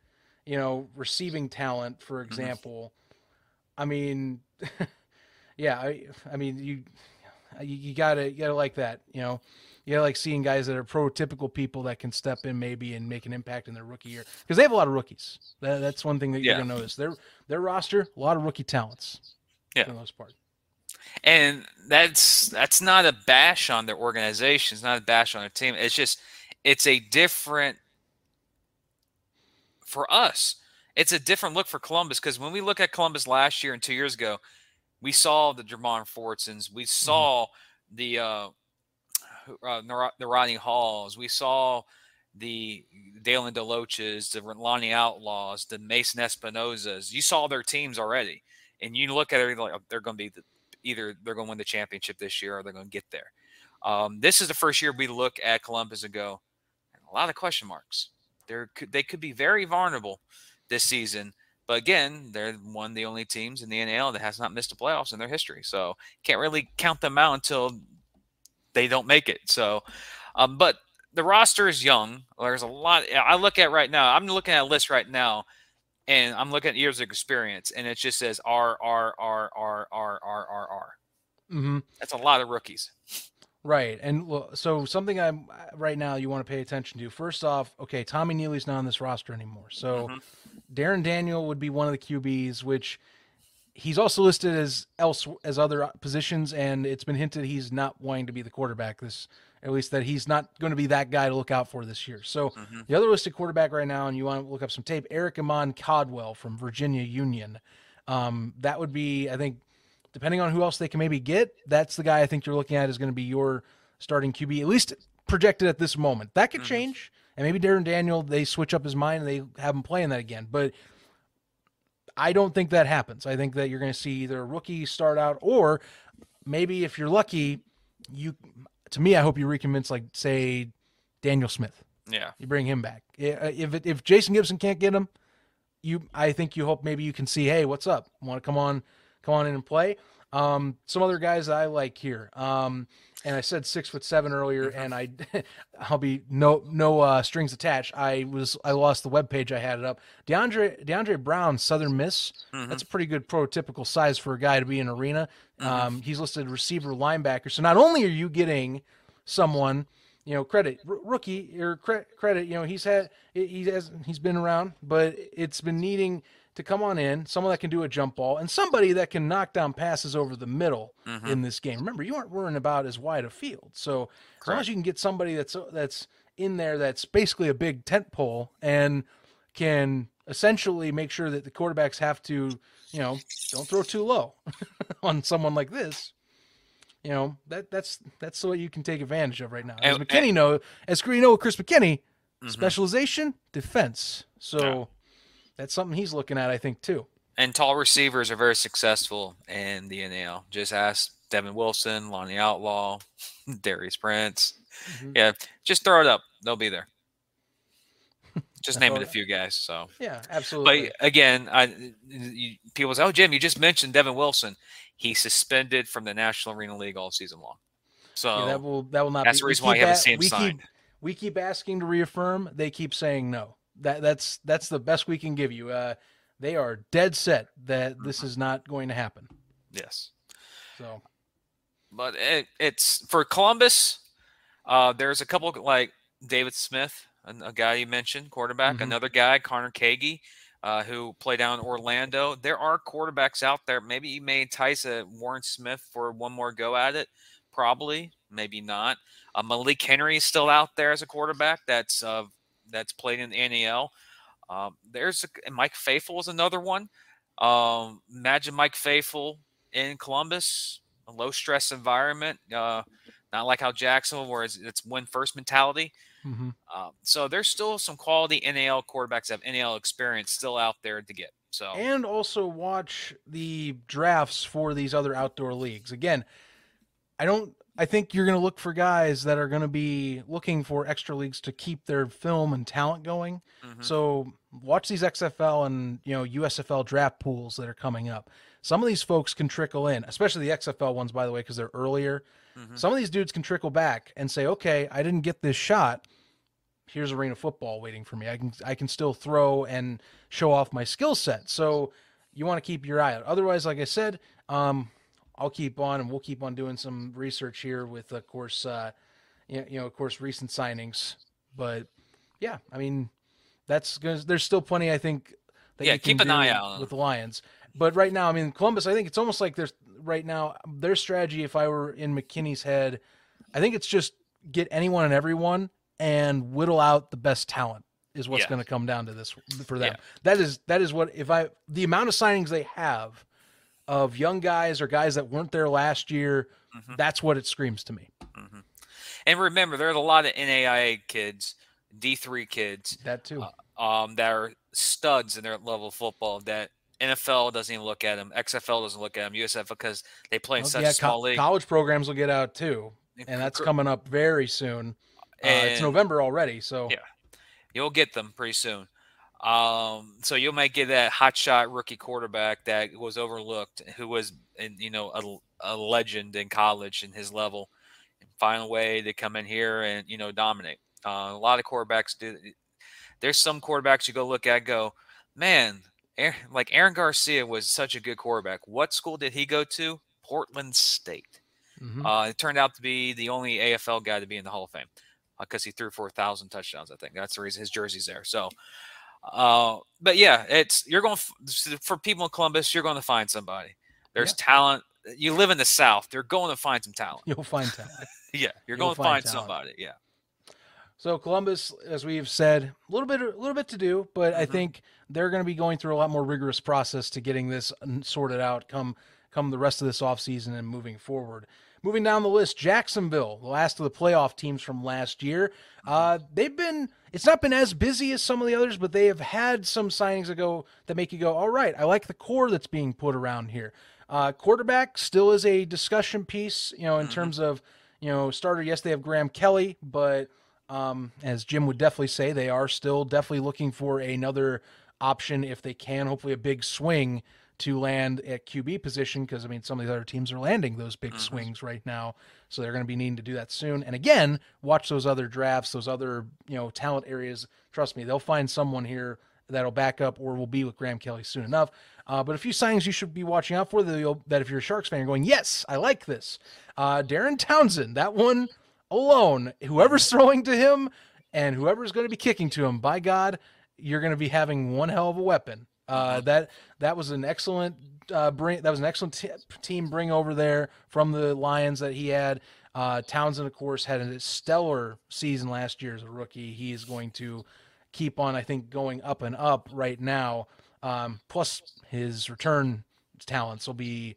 you know, receiving talent, for mm-hmm. example. Mm-hmm. I mean, yeah, I, I mean, you, you, you gotta, you gotta like that, you know, you gotta like seeing guys that are prototypical people that can step in maybe and make an impact in their rookie year because they have a lot of rookies. That, that's one thing that yeah. you're gonna notice. Their their roster, a lot of rookie talents. Yeah, for the most part. And that's that's not a bash on their organization. It's not a bash on their team. It's just it's a different for us. It's a different look for Columbus because when we look at Columbus last year and two years ago, we saw the Jermon Fortsons, we mm-hmm. saw mm-hmm. the uh, uh, the Rodney Halls, we saw the Dalen DeLoaches, the Lonnie Outlaws, the Mason Espinosas. You saw their teams already, and you look at it like oh, they're going to be the, either they're going to win the championship this year or they're going to get there. Um, this is the first year we look at Columbus and go, a lot of question marks. They're, they could be very vulnerable this season. But again, they're one of the only teams in the NAL that has not missed the playoffs in their history. So can't really count them out until they don't make it. So, um, but the roster is young. There's a lot. I look at right now. I'm looking at a list right now, and I'm looking at years of experience, and it just says R R R R R R R R. Mm-hmm. That's a lot of rookies. Right. And so something I'm uh, right now you want to pay attention to. First off, okay, Tommy Neely's not on this roster anymore. So mm-hmm. Darren Daniel would be one of the QBs, which he's also listed as else as other positions, and it's been hinted he's not wanting to be the quarterback this at least that he's not going to be that guy to look out for this year. So mm-hmm. the other listed quarterback right now, and you want to look up some tape, Eric Amon Codwell from Virginia Union. Um, that would be, I think, depending on who else they can maybe get, that's the guy I think you're looking at is going to be your starting QB, at least projected at this moment. That could mm-hmm. change. And maybe Darren Daniel, they switch up his mind and they have him playing that again. But I don't think that happens. I think that you're going to see either a rookie start out or maybe if you're lucky, you to me, I hope you reconvince like say Daniel Smith. Yeah, you bring him back. If if Jason Gibson can't get him, you I think you hope maybe you can see, hey, what's up? Want to come on come on in and play. Um, some other guys I like here. Um, and I said six foot seven earlier, mm-hmm. and I, I'll be no no uh, strings attached. I was I lost the web page. I had it up. DeAndre DeAndre Brown, Southern Miss. Mm-hmm. That's a pretty good prototypical size for a guy to be in arena. Mm-hmm. Um, he's listed receiver linebacker. So not only are you getting someone, you know, credit r- rookie or cre- credit, you know, he's had he has he's been around, but it's been needing to come on in, someone that can do a jump ball, and somebody that can knock down passes over the middle mm-hmm. in this game. Remember, you aren't worrying about as wide a field, so Correct. as long as you can get somebody that's that's in there that's basically a big tent pole and can essentially make sure that the quarterbacks have to, you know, don't throw too low on someone like this. You know that that's that's what you can take advantage of right now. As and, McKinney know, as you know, Chris McKinney, mm-hmm. specialization defense. So. Yeah that's something he's looking at, I think, too. And tall receivers are very successful in the NAL. Just ask Devin Wilson, Lonnie Outlaw, Darius Prince. Mm-hmm. Yeah, just throw it up. They'll be there. Just naming a few guys. So yeah, absolutely. But again, I you, people say, "Oh, Jim, you just mentioned Devin Wilson. He's suspended from the National Arena League all season long." So yeah, that will that will not. That's be, the reason why you haven't seen him we signed. Keep, we keep asking to reaffirm. They keep saying no that that's that's the best we can give you. Uh, they are dead set that this is not going to happen. Yes. So, but it, it's for Columbus. Uh, there's a couple like David Smith, a, a guy you mentioned, quarterback. Mm-hmm. Another guy, Connor Kagi, uh, who played down in Orlando. There are quarterbacks out there. Maybe you may entice a Warren Smith for one more go at it. Probably, maybe not. Uh, Malik Henry is still out there as a quarterback. That's uh, that's played in the NAL. Um, there's a, Mike Faithful is another one. Um, imagine Mike Faithful in Columbus, a low stress environment, uh, not like how Jacksonville, where it's, it's win first mentality. Mm-hmm. Um, so there's still some quality NAL quarterbacks that have NAL experience still out there to get. So and also watch the drafts for these other outdoor leagues. Again, I don't. I think you're going to look for guys that are going to be looking for extra leagues to keep their film and talent going. mhm. So watch these XFL and you know USFL draft pools that are coming up. Some of these folks can trickle in, especially the XFL ones, by the way, because they're earlier. Mhm. Some of these dudes can trickle back and say, "Okay, I didn't get this shot. Here's arena football waiting for me. I can I can still throw and show off my skill set." So you want to keep your eye out. Otherwise, like I said, um, I'll keep on and we'll keep on doing some research here with, of course, uh, you know, of course, recent signings. But yeah, I mean, that's gonna. There's still plenty, I think. That Yeah, you can keep an eye out with the Lions. But right now, I mean, Columbus. I think it's almost like there's right now their strategy. If I were in McKinney's head, I think it's just get anyone and everyone and whittle out the best talent is what's Yeah. going to come down to this for them. Yeah. That is that is what if I the amount of signings they have of young guys or guys that weren't there last year, Mhm. that's what it screams to me. And remember, there's a lot of NAIA kids, D3 kids, That too. um, that are studs in their level of football that NFL doesn't even look at them, XFL doesn't look at them, USF because they play in Well, such yeah, small co- league. college programs will get out too, and that's coming up very soon. Uh, it's November already, so Yeah. You'll get them pretty soon. Um, so you might get that hotshot rookie quarterback that was overlooked, who was, in, you know, a, a legend in college in his level, and find a way to come in here and you know dominate. Uh, a lot of quarterbacks do. There's some quarterbacks you go look at, go, man, Aaron, like Aaron Garcia was such a good quarterback. What school did he go to? Portland State. mhm. Uh, it turned out to be the only AFL guy to be in the Hall of Fame because he threw for a thousand touchdowns. I think that's the reason his jersey's there. So, uh, but yeah, it's you're going for people in Columbus. You're going to find somebody. There's talent. You live in the South. They're going to find some talent. you'll find talent. Yeah, you're You'll going to find find, somebody. Yeah, So Columbus, as we've said, a little bit, a little bit to do, but I Mhm. think they're going to be going through a lot more rigorous process to getting this sorted out. Come, come the rest of this offseason and moving forward. Moving down the list, Jacksonville, the last of the playoff teams from last year. Uh, they've been. It's not been as busy as some of the others, but they have had some signings that go that make you go, all right. I like the core that's being put around here. Uh, quarterback still is a discussion piece, you know, in Mhm. terms of you know starter. Yes, they have Graham Kelly, but um, as Jim would definitely say, they are still definitely looking for another option if they can. Hopefully, a big swing to land at QB position because I mean some of the other teams are landing those big Mhm. swings right now, so they're going to be needing to do that soon. And again, watch those other drafts, those other you know talent areas. Trust me, they'll find someone here that'll back up or will be with Graham Kelly soon enough. Uh, but a few signings you should be watching out for that, you'll, that if you're a Sharks fan, you're going, yes, I like this. Uh, Darren Townsend, that one alone, whoever's throwing to him and whoever's going to be kicking to him, by God, you're going to be having one hell of a weapon. Uh, Mhm. that that was an excellent uh, bring. That was an excellent t- team bring over there from the Lions that he had. Uh, Townsend, of course, had a stellar season last year as a rookie. He is going to keep on, I think, going up and up right now. Um, plus, his return talents will be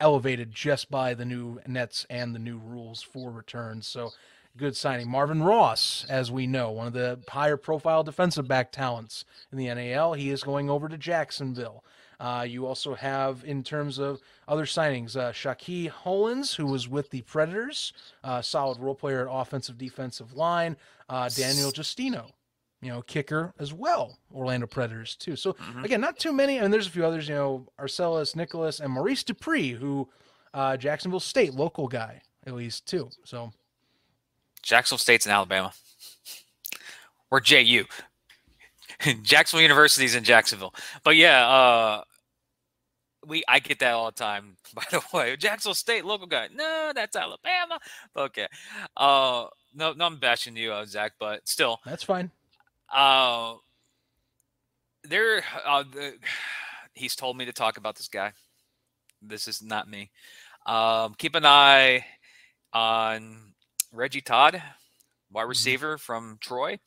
elevated just by the new nets and the new rules for returns. So, good signing. Marvin Ross, as we know, one of the higher profile defensive back talents in the NAL, he is going over to Jacksonville. Uh, you also have, in terms of other signings, uh, Shaki who was with the Predators, uh, solid role player at offensive defensive line. Uh, Daniel Justino, you know, kicker as well, Orlando Predators too. So Mhm. again, not too many. And there's a few others, you know, Arcelis, Nicholas, and Maurice Dupree, who uh, Jacksonville State local guy at least too. So Jacksonville State's in Alabama. Or JU. Jacksonville University's in Jacksonville. But yeah, uh we I get that all the time, by the way. Jacksonville State local guy. No, that's Alabama. Okay. Uh no, no, I'm bashing you, uh, Zach, but still, that's fine. uh, there. Uh, the, he's told me to talk about this guy. This is not me. Um, keep an eye on Reggie Todd, wide receiver from Troy.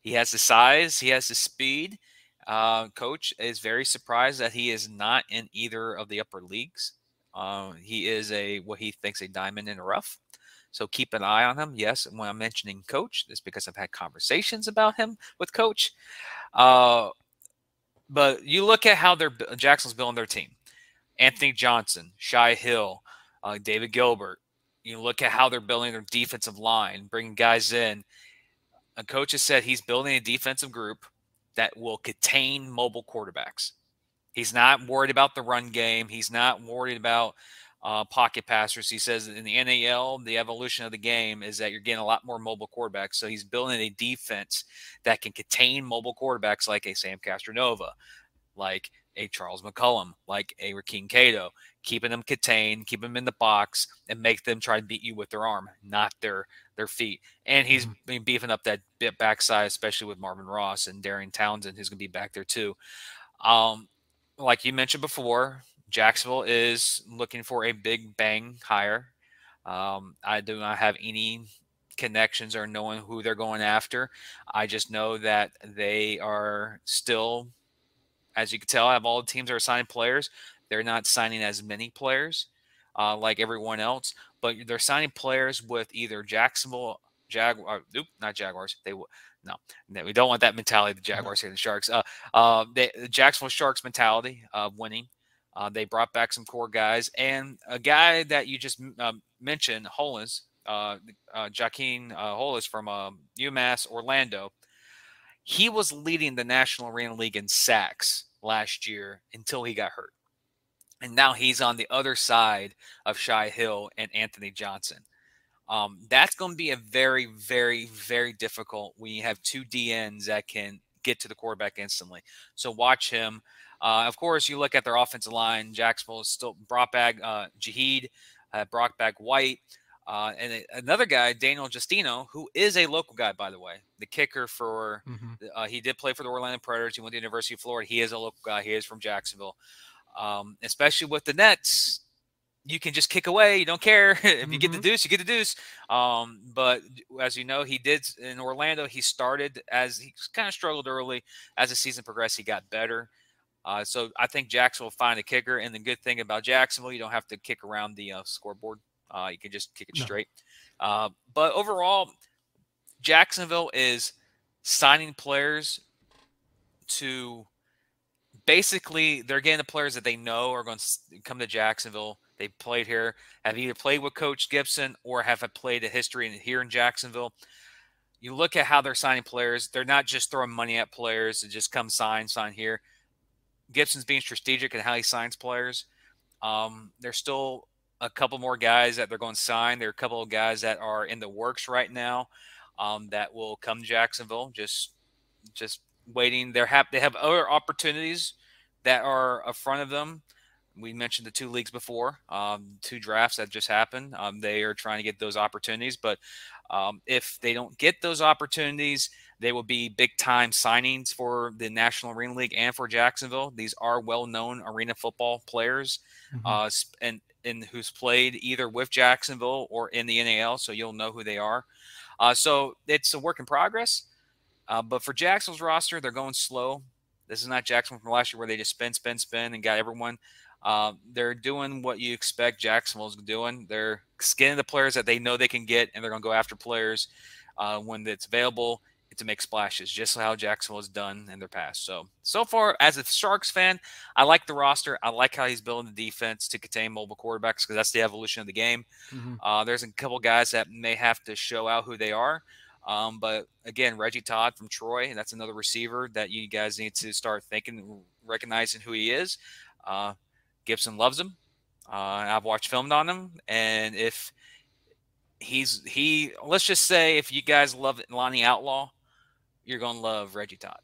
He has the size. He has the speed. Uh, coach is very surprised that he is not in either of the upper leagues. Uh, he is a what he thinks a diamond in the rough. So keep an eye on him. Yes, when I'm mentioning coach, it's because I've had conversations about him with coach. Uh, but you look at how they're Jackson's building their team. Anthony Johnson, Shai Hill, uh, David Gilbert. You look at how they're building their defensive line, bringing guys in. A coach has said he's building a defensive group that will contain mobile quarterbacks. He's not worried about the run game. He's not worried about uh, pocket passers. He says in the NAL, the evolution of the game is that you're getting a lot more mobile quarterbacks. So he's building a defense that can contain mobile quarterbacks like a Sam Castronova, like a Charles McCullum, like a Rakeem Cato, keeping them contained, keep them in the box, and make them try to beat you with their arm, not their their feet. And he's mm-hmm. been beefing up that bit backside, especially with Marvin Ross and Darian Townsend, who's going to be back there too. Um, like you mentioned before, Jacksonville is looking for a big bang hire. Um, I do not have any connections or knowing who they're going after. I just know that they are still, as you can tell, I have all the teams that are signing players. They're not signing as many players uh, like everyone else, but they're signing players with either Jacksonville Jaguar, nope, not Jaguars. They will no, no, we don't want that mentality. The Jaguars here, the Sharks. Uh, uh, the Jacksonville Sharks mentality of winning. Uh, they brought back some core guys and a guy that you just uh, mentioned, Hollis, uh, uh, Jaquin uh, Hollis from uh, UMass Orlando. He was leading the National Arena League in sacks last year until he got hurt. And now he's on the other side of Shai Hill and Anthony Johnson. Um, that's going to be a very, very, very difficult when you have two DNs that can get to the quarterback instantly. So watch him. Uh, of course, you look at their offensive line. Jacksonville is still brought back uh, Jahid, uh, brought back White, uh, and another guy, Daniel Justino, who is a local guy, by the way, the kicker for. Mm-hmm. Uh, he did play for the Orlando Predators. He went to the University of Florida. He is a local guy. He is from Jacksonville. Um, especially with the Nets, you can just kick away. You don't care if mm-hmm. you get the mm-hmm. deuce, you get the deuce. Um, but as you know, he did in Orlando. He started as he kind of struggled early. As the season progressed, he got better. Uh, so I think Jackson will find a kicker. And the good thing about Jacksonville, you don't have to kick around the uh, scoreboard. Uh, you can just kick it no. straight. Uh, but overall, Jacksonville is signing players to basically they're getting the players that they know are going to come to Jacksonville. They played here, have either played with Coach Gibson or have played a history here in Jacksonville. You look at how they're signing players; they're not just throwing money at players to just come sign, sign here. Gibson's being strategic in how he signs players. Um, there's still a couple more guys that they're going to sign. There are a couple of guys that are in the works right now um, that will come to Jacksonville. Just, just waiting. They're have they have other opportunities that are in front of them. We mentioned the two leagues before, um, two drafts that just happened. Um, they are trying to get those opportunities, but um, if they don't get those opportunities, they will be big time signings for the National Arena League and for Jacksonville. These are well known arena football players, mm-hmm. uh, and and who's played either with Jacksonville or in the NAL, so you'll know who they are. Uh, so it's a work in progress. Uh, but for Jacksonville's roster, they're going slow. This is not Jacksonville from last year where they just spin, spin, spin and got everyone. Uh, they're doing what you expect Jacksonville's doing. They're skinning the players that they know they can get, and they're going to go after players uh, when it's available to make splashes, just how Jacksonville has done in their past. So, so far, as a Sharks fan, I like the roster. I like how he's building the defense to contain mobile quarterbacks because that's the evolution of the game. Mm-hmm. Uh, there's a couple guys that may have to show out who they are. Um, but again, Reggie Todd from Troy, that's another receiver that you guys need to start thinking, recognizing who he is. Uh, Gibson loves him. Uh, I've watched filmed on him, and if he's he, let's just say if you guys love Lonnie Outlaw, you're to love Reggie Todd.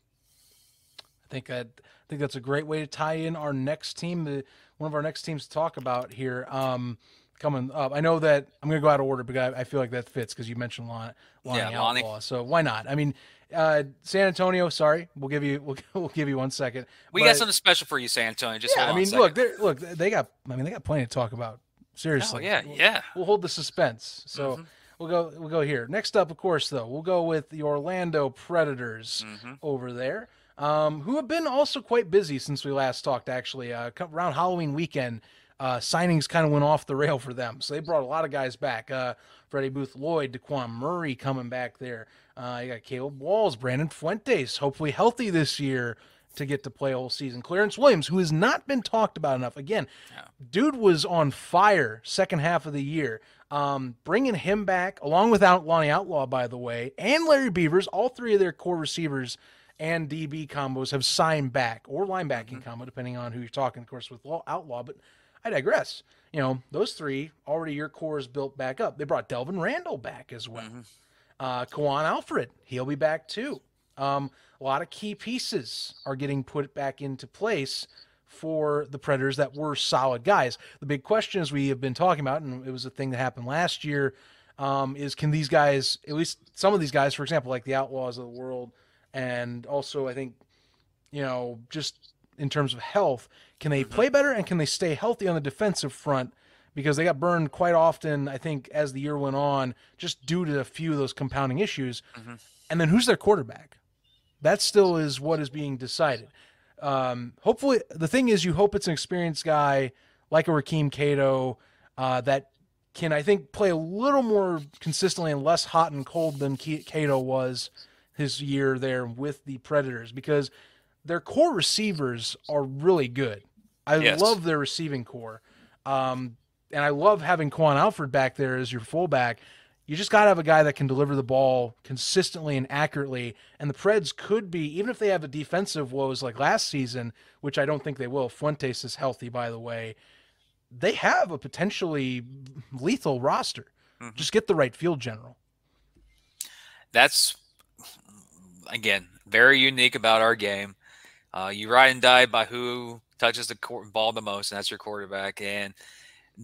I think I think that's a great way to tie in our next team, the, one of our next teams to talk about here. Um, coming up, I know that I'm going to go out of order, but I, I feel like that fits because you mentioned Lonnie, Lonnie yeah, Outlaw, Lonnie. so why not? I mean, uh, San Antonio. Sorry, we'll give you we'll, we'll give you one second. We but, got something special for you, San Antonio. Just yeah, I mean, look, look, they got. I mean, they got plenty to talk about. Seriously, oh, yeah, yeah. We'll, we'll hold the suspense. So. Mm-hmm. We'll go. We'll go here. Next up, of course, though, we'll go with the Orlando Predators mm-hmm. over there, um, who have been also quite busy since we last talked. Actually, uh, around Halloween weekend, uh, signings kind of went off the rail for them, so they brought a lot of guys back. Uh, Freddie Booth Lloyd, Daquan Murray coming back there. Uh, you got Caleb Walls, Brandon Fuentes, hopefully healthy this year. to get to play a whole season. Clarence Williams, who has not been talked about enough. Again, Yeah. dude was on fire second half of the year. Um, bringing him back, along with Out- Lonnie Outlaw, by the way, and Larry Beavers, all three of their core receivers and DB combos have signed back, or linebacking combo, depending on who you're talking, of course, with Law- Outlaw. But I digress. You know, those three already your core is built back up. They brought Delvin Randall back as well. Uh, Kawan Alfred, he'll be back too. Um, a lot of key pieces are getting put back into place for the Predators that were solid guys. The big question, as we have been talking about, and it was a thing that happened last year, um, is can these guys, at least some of these guys, for example, like the Outlaws of the world, and also I think, you know, just in terms of health, can they play better and can they stay healthy on the defensive front? Because they got burned quite often, I think, as the year went on, just due to a few of those compounding issues. And then who's their quarterback? That still is what is being decided. Um, hopefully, the thing is, you hope it's an experienced guy like a Rakeem Cato uh, that can, I think, play a little more consistently and less hot and cold than Cato was his year there with the Predators because their core receivers are really good. I Yes. love their receiving core. Um, and I love having Quan Alfred back there as your fullback. You just got to have a guy that can deliver the ball consistently and accurately. And the Preds could be, even if they have a defensive woes like last season, which I don't think they will. Fuentes is healthy, by the way. They have a potentially lethal roster. Just get the right field general. That's again very unique about our game. Uh, you ride and die by who touches the court, ball the most, and that's your quarterback. And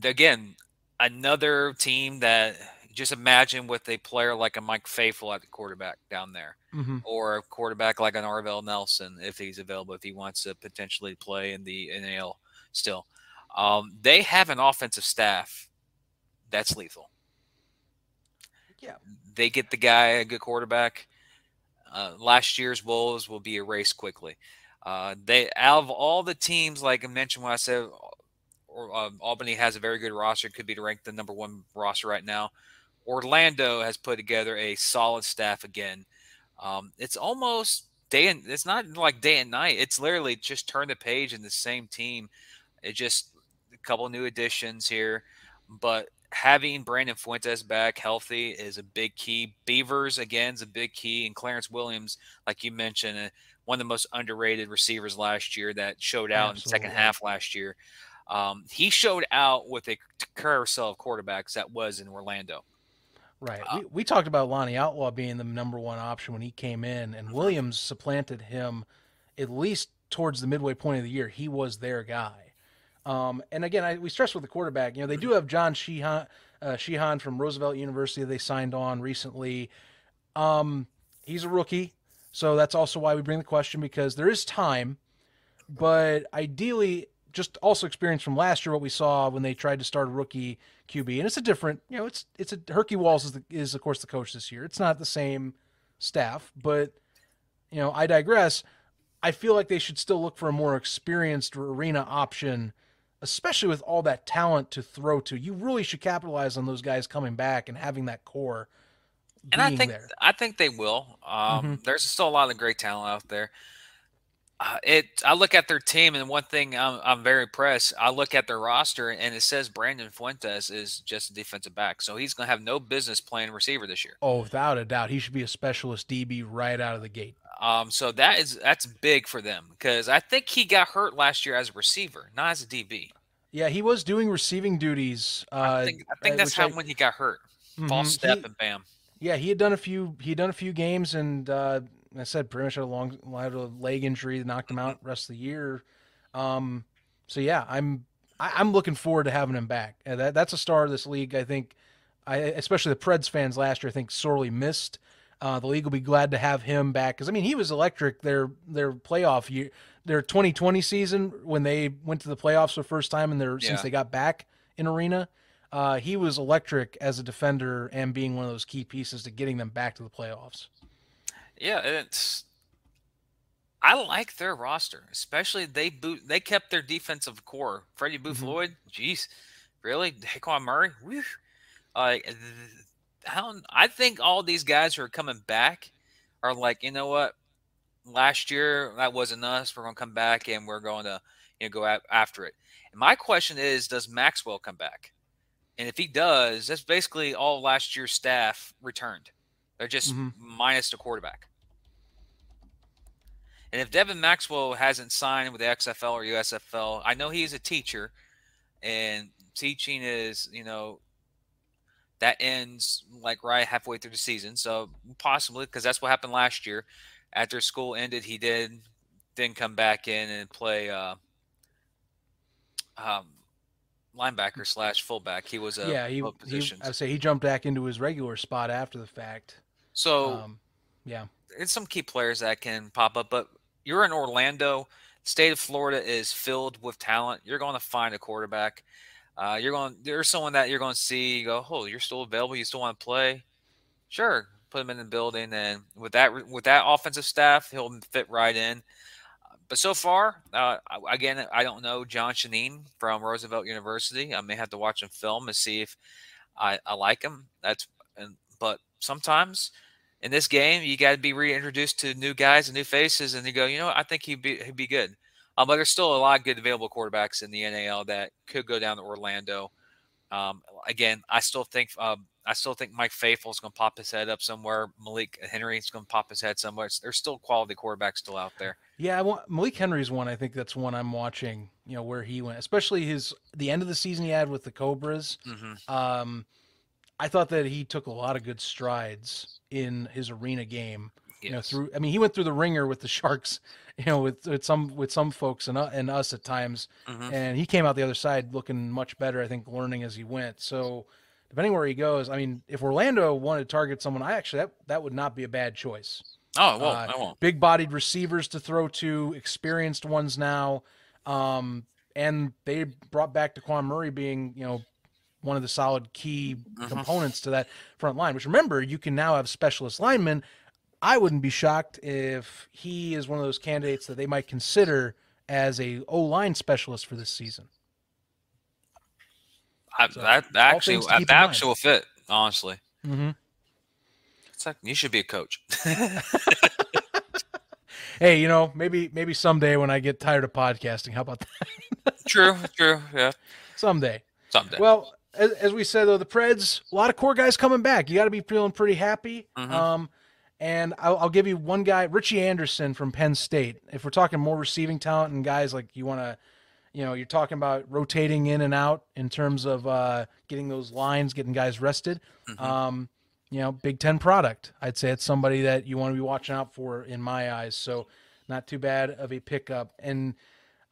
again, another team that just imagine with a player like a Mike Faithful at the quarterback down there, Mm-hmm. or a quarterback like an Arvell Nelson if he's available, if he wants to potentially play in the NAL still. Um, they have an offensive staff that's lethal. Yeah. They get the guy a good quarterback. Uh, last year's Wolves will be erased quickly. Uh, they out of all the teams, like I mentioned when I said, or, um, Albany has a very good roster, could be ranked the number one roster right now. Orlando has put together a solid staff again. Um, it's almost day and it's not like day and night. It's literally just turn the page in the same team. It just a couple new additions here, but having Brandon Fuentes back healthy is a big key. Beavers again is a big key, and Clarence Williams, like you mentioned, uh, one of the most underrated receivers last year that showed out in the second half last year. Um, he showed out with a carousel of quarterbacks that was in Orlando. Right. Uh, we, we talked about Lonnie Outlaw being the number one option when he came in, and Williams supplanted him at least towards the midway point of the year. He was their guy. Um, and again, I, we stress with the quarterback, you know, they do have John Sheehan, uh, Sheehan from Roosevelt University. That they signed on recently. Um, he's a rookie, so that's also why we bring the question because there is time, but ideally, just also experience from last year what we saw when they tried to start a rookie QB, and it's a different, you know, it's it's a Herkie Walls is the, is of course the coach this year. It's not the same staff, but you know, I digress. I feel like they should still look for a more experienced arena option, especially with all that talent to throw to. You really should capitalize on those guys coming back and having that core. and I think there. I think they will. Um, There's still a lot of great talent out there. Uh, it. I look at their team, and one thing I'm, I'm very impressed. I look at their roster, and it says Brandon Fuentes is just a defensive back, so he's going to have no business playing receiver this year. Oh, without a doubt, he should be a specialist DB right out of the gate. Um, so that is that's big for them because I think he got hurt last year as a receiver, not as a DB. Yeah, he was doing receiving duties. Uh, I think I think uh, that's how I- when he got hurt. False step He- and bam. Yeah, he had done a few. He had done a few games, and uh, I said pretty much had a long, had a leg injury that knocked him out rest of the year. Um, so yeah, I'm I, I'm looking forward to having him back. And that that's a star of this league. I think, I especially the Preds fans last year, I think sorely missed. Uh, the league will be glad to have him back because I mean he was electric. Their their playoff year, their 2020 season when they went to the playoffs for the first time in their since they got back in arena. Uh, he was electric as a defender and being one of those key pieces to getting them back to the playoffs. Yeah, it's. I like their roster, especially they boot. They kept their defensive core. Freddie Boo Mhm. Floyd, jeez, really? Daquan Murray, Whew. Uh, I don't. I think all these guys who are coming back are like, you know what? last year that wasn't us. We're going to come back and we're going to you know, go after it. And my question is, does Maxwell come back? And if he does, that's basically all last year's staff returned. They're just mm-hmm. minus the quarterback. And if Devin Maxwell hasn't signed with the XFL or USFL, I know he's a teacher, and teaching is, you know, that ends like right halfway through the season. So possibly because that's what happened last year. After school ended, he did then come back in and play uh, um, linebacker slash fullback. He was a yeah. He, he I say he jumped back into his regular spot after the fact. So um, yeah, it's some key players that can pop up, but you're in Orlando. State of Florida is filled with talent. You're going to find a quarterback. Uh, you're going. There's someone that you're going to see. Go, oh, you're still available. You still want to play? Sure, put him in the building, and with that with that offensive staff, he'll fit right in. But so far, uh, again, I don't know John Shanine from Roosevelt University. I may have to watch him film and see if I, I like him. That's and but sometimes in this game, you got to be reintroduced to new guys and new faces, and you go, you know, I think he'd be he'd be good. Um, but there's still a lot of good available quarterbacks in the NAL that could go down to Orlando. Um, again, I still think um, I still think Mike Faithful is going to pop his head up somewhere. Malik Henry is going to pop his head somewhere. There's still quality quarterbacks still out there. Yeah, I want Malik Henry's one. I think that's one I'm watching. You know where he went, especially his the end of the season he had with the Cobras. Mm-hmm. Um, I thought that he took a lot of good strides in his arena game. Yes. You know, through I mean, he went through the ringer with the Sharks, you know, with, with some with some folks and uh, and us at times, mm-hmm. and he came out the other side looking much better. I think learning as he went. So depending where he goes, I mean, if Orlando wanted to target someone, I actually that that would not be a bad choice. Oh, won't. Uh, won't. Big-bodied receivers to throw to, experienced ones now, um, and they brought back Daquan Murray being, you know, one of the solid key mm-hmm. components to that front line. Which remember, you can now have specialist linemen. I wouldn't be shocked if he is one of those candidates that they might consider as a O line specialist for this season. I, so, that, that actually that actually will fit, honestly. Mm-hmm. It's like you should be a coach. hey, you know, maybe maybe someday when I get tired of podcasting, how about that? true, true, yeah. Someday. Someday. Well, as, as, we said though, the Preds, a lot of core guys coming back. You got to be feeling pretty happy. Mm-hmm. Um, and I'll, I'll, give you one guy, Richie Anderson from Penn State. If we're talking more receiving talent and guys like you want to, you know, you're talking about rotating in and out in terms of uh, getting those lines, getting guys rested. Mm-hmm. Um, you know, Big Ten product. I'd say it's somebody that you want to be watching out for in my eyes. So, not too bad of a pickup. And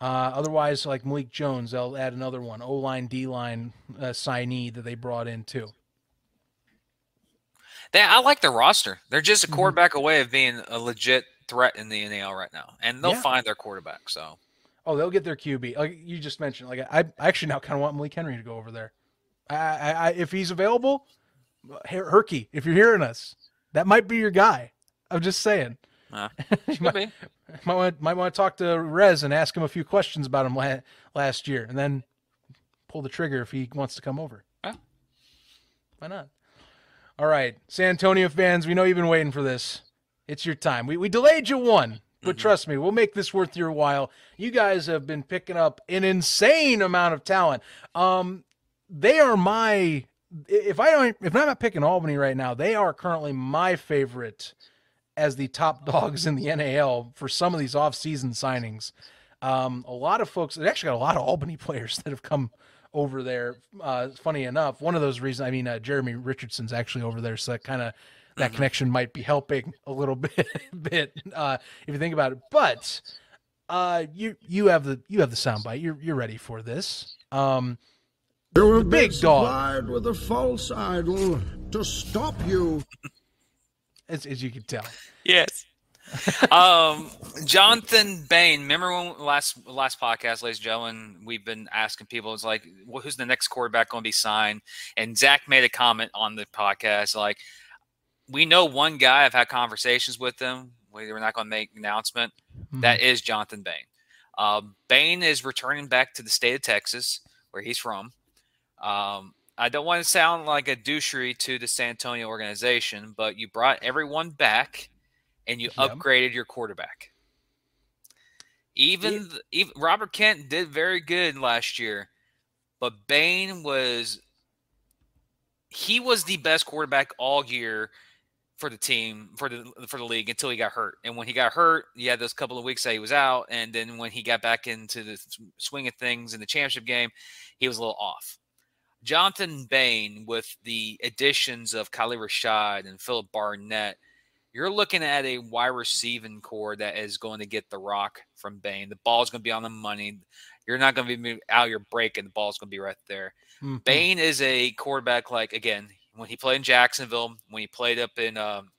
uh, otherwise, like Malik Jones, they'll add another one, O line, D line uh, signee that they brought in too. They, I like the roster. They're just a mm-hmm. quarterback mm-hmm. away of being a legit threat in the NAL right now, and they'll yeah. find their quarterback. So, oh, they'll get their QB. Like you just mentioned, like I, I actually now kind of want Malik Henry to go over there. I, I, I if he's available, Herkie, if you're hearing us, that might be your guy. I'm just saying. Uh, might, might, want, might want to talk to Rez and ask him a few questions about him la- last year, and then pull the trigger if he wants to come over. Yeah. Why not? All right, San Antonio fans, we know you've been waiting for this. It's your time. We we delayed you one, but mm-hmm. trust me, we'll make this worth your while. You guys have been picking up an insane amount of talent. Um, they are my if I don't if I'm not picking Albany right now, they are currently my favorite as the top dogs in the NAL for some of these off-season signings. Um, a lot of folks, they actually got a lot of Albany players that have come over there. Uh, funny enough, one of those reasons, I mean, uh, Jeremy Richardson's actually over there, so that kind of that mm-hmm. connection might be helping a little bit, bit uh, if you think about it. But uh, you you have the you have the soundbite. You're you're ready for this. Um, you're a big dog with a false idol to stop you. As, as you can tell. Yes. um, Jonathan Bain. Remember when last last podcast, ladies and gentlemen, we've been asking people, it's like, well, who's the next quarterback going to be signed? And Zach made a comment on the podcast, like, we know one guy. I've had conversations with them. We're not going to make an announcement. Mm-hmm. That is Jonathan Bain. Uh, Bain is returning back to the state of Texas, where he's from. Um, I don't want to sound like a douchery to the San Antonio organization, but you brought everyone back and you Yep. upgraded your quarterback. Even, th- even Robert Kent did very good last year, but Bain was he was the best quarterback all year for the team for the for the league until he got hurt. And when he got hurt, he had those couple of weeks that he was out, and then when he got back into the swing of things in the championship game, he was a little off. Jonathan Bain with the additions of Kylie Rashad and Philip Barnett, you're looking at a wide receiving core that is going to get the rock from Bain. The ball's going to be on the money. You're not going to be out your break, and the ball's going to be right there. Mhm. Bain is a quarterback like again when he played in Jacksonville, when he played up in um,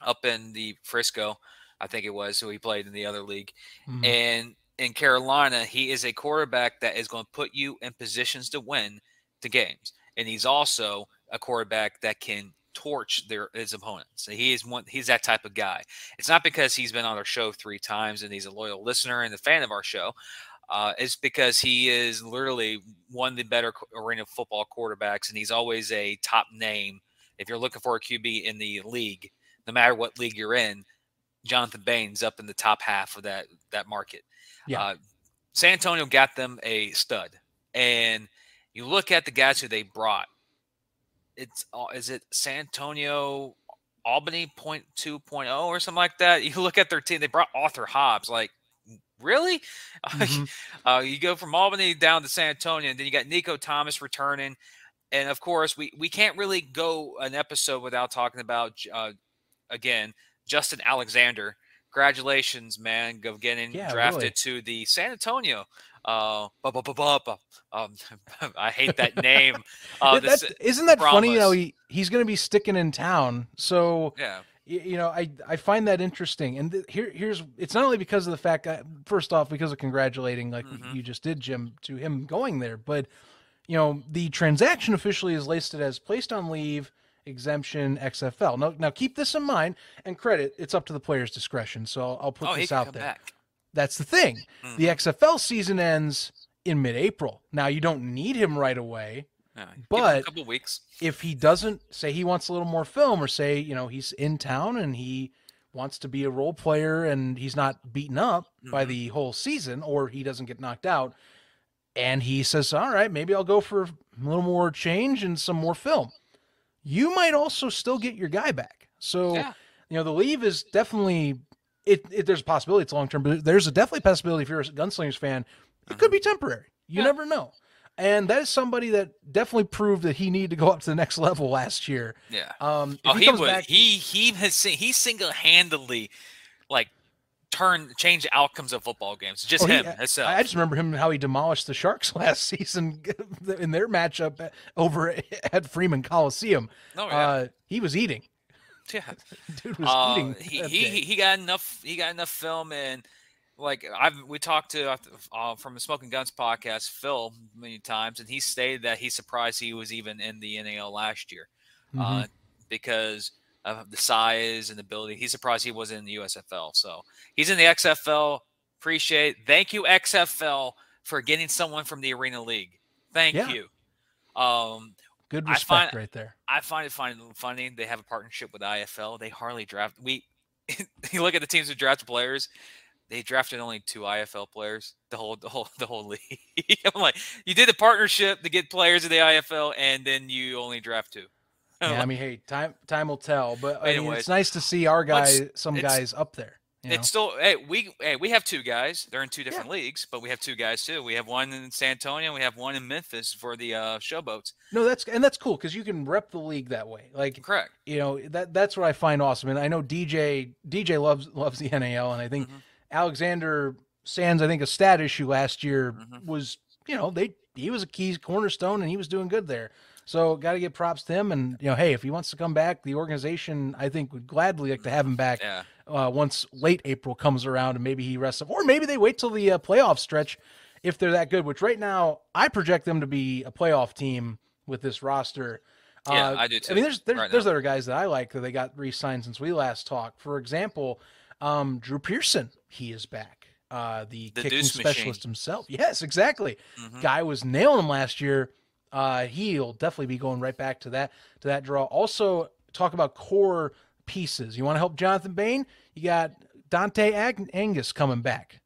up in the Frisco, I think it was. So he played in the other league, Mhm. and in Carolina, he is a quarterback that is going to put you in positions to win the games, and he's also a quarterback that can torch their his opponents. He is one. He's that type of guy. It's not because he's been on our show three times and he's a loyal listener and a fan of our show. Uh, it's because he is literally one of the better arena football quarterbacks, and he's always a top name. If you're looking for a QB in the league, no matter what league you're in, Jonathan Bain's up in the top half of that that market. Yeah. Uh, San Antonio got them a stud, and you look at the guys who they brought. It's is it San Antonio Albany point two or something like that. You look at their team; they brought Arthur Hobbs. Like, really? Mhm. Uh, you go from Albany down to San Antonio, and then you got Nico Thomas returning, and of course we we can't really go an episode without talking about uh, again Justin Alexander. Congratulations, man, of getting Yeah, drafted really. to the San Antonio. Uh, bu- bu- bu- um, I hate that name. Uh, That- Isn't that funny? You know, he, he's going to be sticking in town. So, yeah, y- you know, I, I find that interesting. And th- here, here's, it's not only because of the fact that, first off, because of congratulating, like Mhm. you just did, Jim, to him going there, but, you know, the transaction officially is listed as placed on leave, exemption, XFL. Now, now keep this in mind and credit, it's up to the player's discretion. So I'll, I'll put oh, this out there. back. That's the thing. The Mhm. XFL season ends in mid-April. Now you don't need him right away. But- a couple weeks. If he doesn't say he wants a little more film, or say you know he's in town and he wants to be a role player and he's not beaten up by Mhm. the whole season, or he doesn't get knocked out, and he says, "All right, maybe I'll go for a little more change and some more film," you might also still get your guy back. So Yeah. you know the leave is definitely it, it there's a possibility it's long term but there's a definitely possibility if you're a gunslingers fan it could be temporary you Uh-huh. Yeah. never know and that is somebody that definitely proved that he needed to go up to the next level last year Yeah. um Oh, he, he, was. back He he has he single handedly, like, turned change the outcomes of football games. Just oh, he- him himself. I, just remember him how he demolished the sharks last season in their matchup over at freeman coliseum oh, yeah. uh he was eating yeah. dude was Uh, eating he, he he got enough. He got enough film and. Like I've we talked to uh, from the Smoking Guns podcast, Phil, many times, and he stated that he's surprised he was even in the NAL last year. Uh, because of the size and the ability. He's surprised he wasn't in the USFL. So he's in the XFL. Appreciate. Thank you, XFL, for getting someone from the Arena League. Thank Yeah. you. Um, good respect find- right there I find it fun, funny. They have a partnership with IFL. They hardly draft. We you look at the teams who draft players. They drafted only two IFL players. The whole, the whole, the whole league. I'm like, you did a partnership to get players in the IFL, and then you only draft two. yeah i mean hey time time will tell but I mean, it's nice to see our guys some guys up there you know? It's still hey we hey we have two guys. They're in two different leagues, but we have two guys too. We have one in San Antonio. We have one in Memphis for the uh, showboats. No, that's and that's cool because you can rep the league that way. Like Correct. you know that that's what I find awesome. And I know DJ DJ loves loves the NAL, and I think Mhm. Alexander Sands. I think a stat issue last year Mhm. was you know they he was a key cornerstone and he was doing good there. So got to give props to him. And you know, hey, if he wants to come back, the organization I think would gladly like to have him back Yeah. uh, once late April comes around and maybe he rests up, or maybe they wait till the uh, playoff stretch if they're that good. Which right now I project them to be a playoff team with this roster. Yeah, Uh, I do too. I mean, there's there's, right there's other guys that I like that they got re-signed since we last talked. For example, um, Drew Pearson, he is back. Uh, the, The kicking specialist machine. himself. Yes, exactly. Mhm. Guy was nailing him last year. Uh, he'll definitely be going right back to that to that draw. Also, talk about core pieces. You want to help Jonathan Bain? You got Dante Ag- Angus coming back.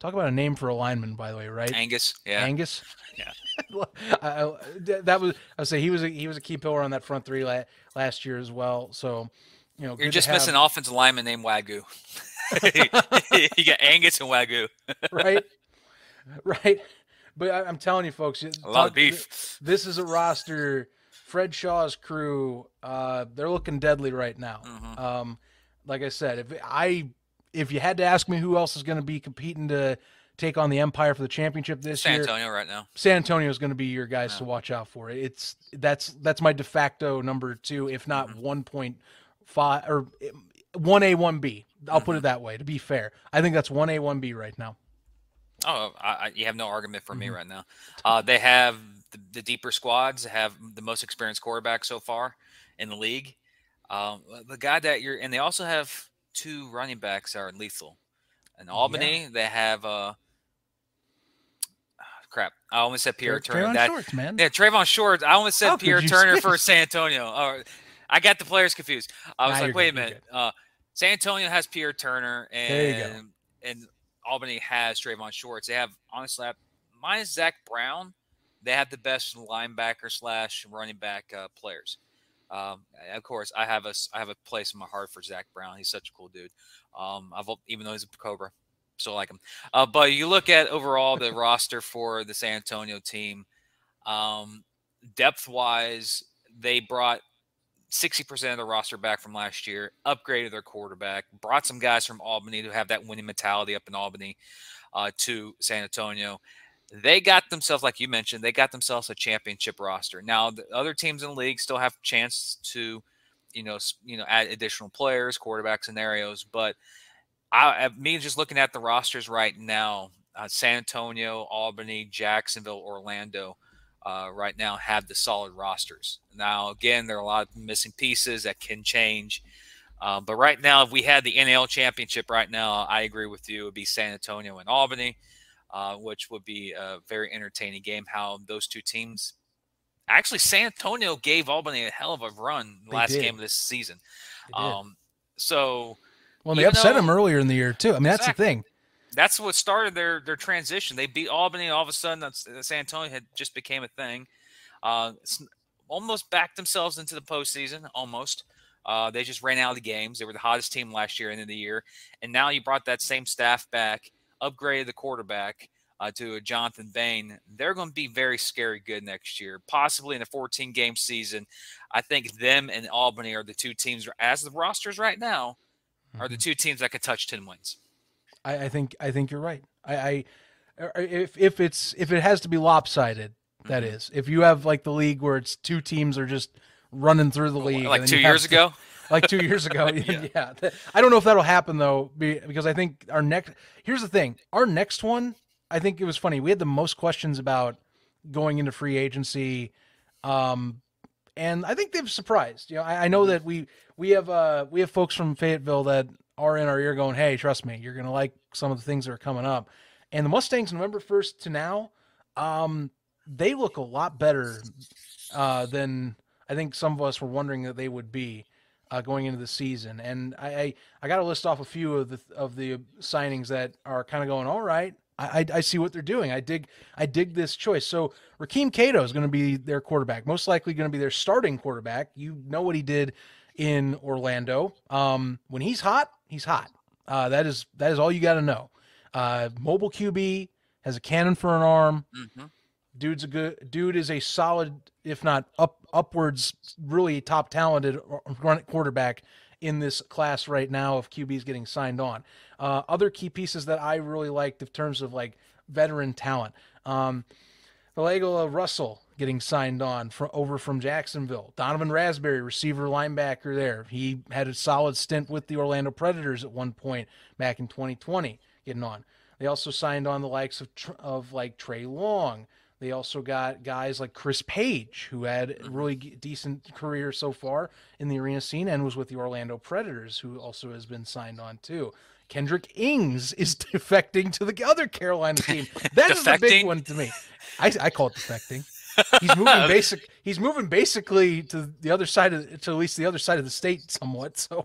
Talk about a name for a lineman, by the way, right? Angus, yeah, Angus. Yeah. I, I- that was I would say he was a, he was a key pillar on that front three la- last year as well. So, you know, you're just have- missing an offensive lineman named Wagyu. you got Angus and Wagyu. right, right. But I, I'm telling you, folks, A lot talk- of beef. This is a roster. Fred Shaw's crew, uh, they're looking deadly right now. Mhm. Um, like I said, if I if you had to ask me who else is going to be competing to take on the Empire for the championship this San year, Antonio right now. San Antonio is going to be your guys Yeah. to watch out for. It's that's that's my de facto number two, if not Mhm. one point five or one A one B. I'll put Mhm. it that way. To be fair, I think that's one A one B right now. Oh, I, I, you have no argument for me Mhm. right now. Uh, they have the, the deeper squads, have the most experienced quarterback so far in the league. Um, the guy that you're, and they also have two running backs that are lethal. In Albany, they have uh, crap. I almost said Pierre Turner. Trayvon That, Shorts, man. yeah, Trayvon Shorts. I almost said How Pierre Turner for San Antonio. Oh, I got the players confused. I was Nah, like, wait good, a minute. Uh, San Antonio has Pierre Turner, There you go. and and Albany has Trayvon Shorts. They have honestly, I- minus Zach Brown, they have the best linebacker slash running back uh, players. Um, of course, I have a I have a place in my heart for Zach Brown. He's such a cool dude. Um, I've even though he's a Cobra, still like him. Uh, but you look at overall the roster for the San Antonio team, um, depth wise, they brought 60% of the roster back from last year, upgraded their quarterback, brought some guys from Albany to have that winning mentality up in Albany uh, to San Antonio. They got themselves, like you mentioned, they got themselves a championship roster. Now, the other teams in the league still have chance to, you know, you know, add additional players, quarterback scenarios. But I, I- me just looking at the rosters right now, uh, San Antonio, Albany, Jacksonville, Orlando, uh, right now have the solid rosters. Now, again, there are a lot of missing pieces that can change. Uh, but right now, if we had the NL championship right now, I agree with you. It would be San Antonio and Albany, uh, which would be a very entertaining game. How those two teams actually, San Antonio gave Albany a hell of a run last game of this season. Um, so well, they upset though- him earlier in the year too. I mean, that's the thing. That's what started their their transition. They beat Albany, all of a sudden, that's, San Antonio had just became a thing. Uh, almost backed themselves into the postseason. Almost, uh, they just ran out of the games. They were the hottest team last year, end of the year, and now you brought that same staff back, upgraded the quarterback uh, to a Jonathan Bain. They're going to be very scary good next year, possibly in a 14 game season. I think them and Albany are the two teams, as the rosters right now, are the Mm-hmm. two teams that could touch 10 wins. I, I think I think you're right. I, I if if it's if it has to be lopsided, that Mhm. is. If you have like the league where it's two teams are just running through the league, Like two years to- ago. like two years ago. Yeah. yeah. I don't know if that'll happen though, because I think our next. Here's the thing: our next one. I think it was funny. We had the most questions about going into free agency, um, and I think they've surprised. You know, I, I know that we we have uh we have folks from Fayetteville that are in our ear going, "Hey, trust me, you're gonna like some of the things that are coming up." And the Mustangs, November first to now, um, they look a lot better uh, than I think some of us were wondering that they would be uh, going into the season. And I, I, I got to list off a few of the of the signings that are kind of going. All right, I, I, see what they're doing. I dig I dig this choice. So Rakeem Cato is going to be their quarterback, most likely going to be their starting quarterback. You know what he did in Orlando. Um, when he's hot, he's hot. Uh, that is that is all you got to know. Uh, mobile QB has a cannon for an arm hmm dude's a good dude is a solid if not up upwards really top talented run quarterback in this class right now of QBs getting signed on. Uh, other key pieces that I really liked in terms of like veteran talent. Um, Valego Russell getting signed on from over from Jacksonville. Donovan Raspberry, receiver linebacker there. He had a solid stint with the Orlando Predators at one point back in 2020 getting on. They also signed on the likes of of like Trey Long. They also got guys like Chris Page, who had a really g- decent career so far in the arena scene and was with the Orlando Predators, who also has been signed on too. Kendrick Ings is defecting to the other Carolina team. That is the big one to me. I, I call it defecting. He's moving basic. He's moving basically to the other side of to at least the other side of the state somewhat. So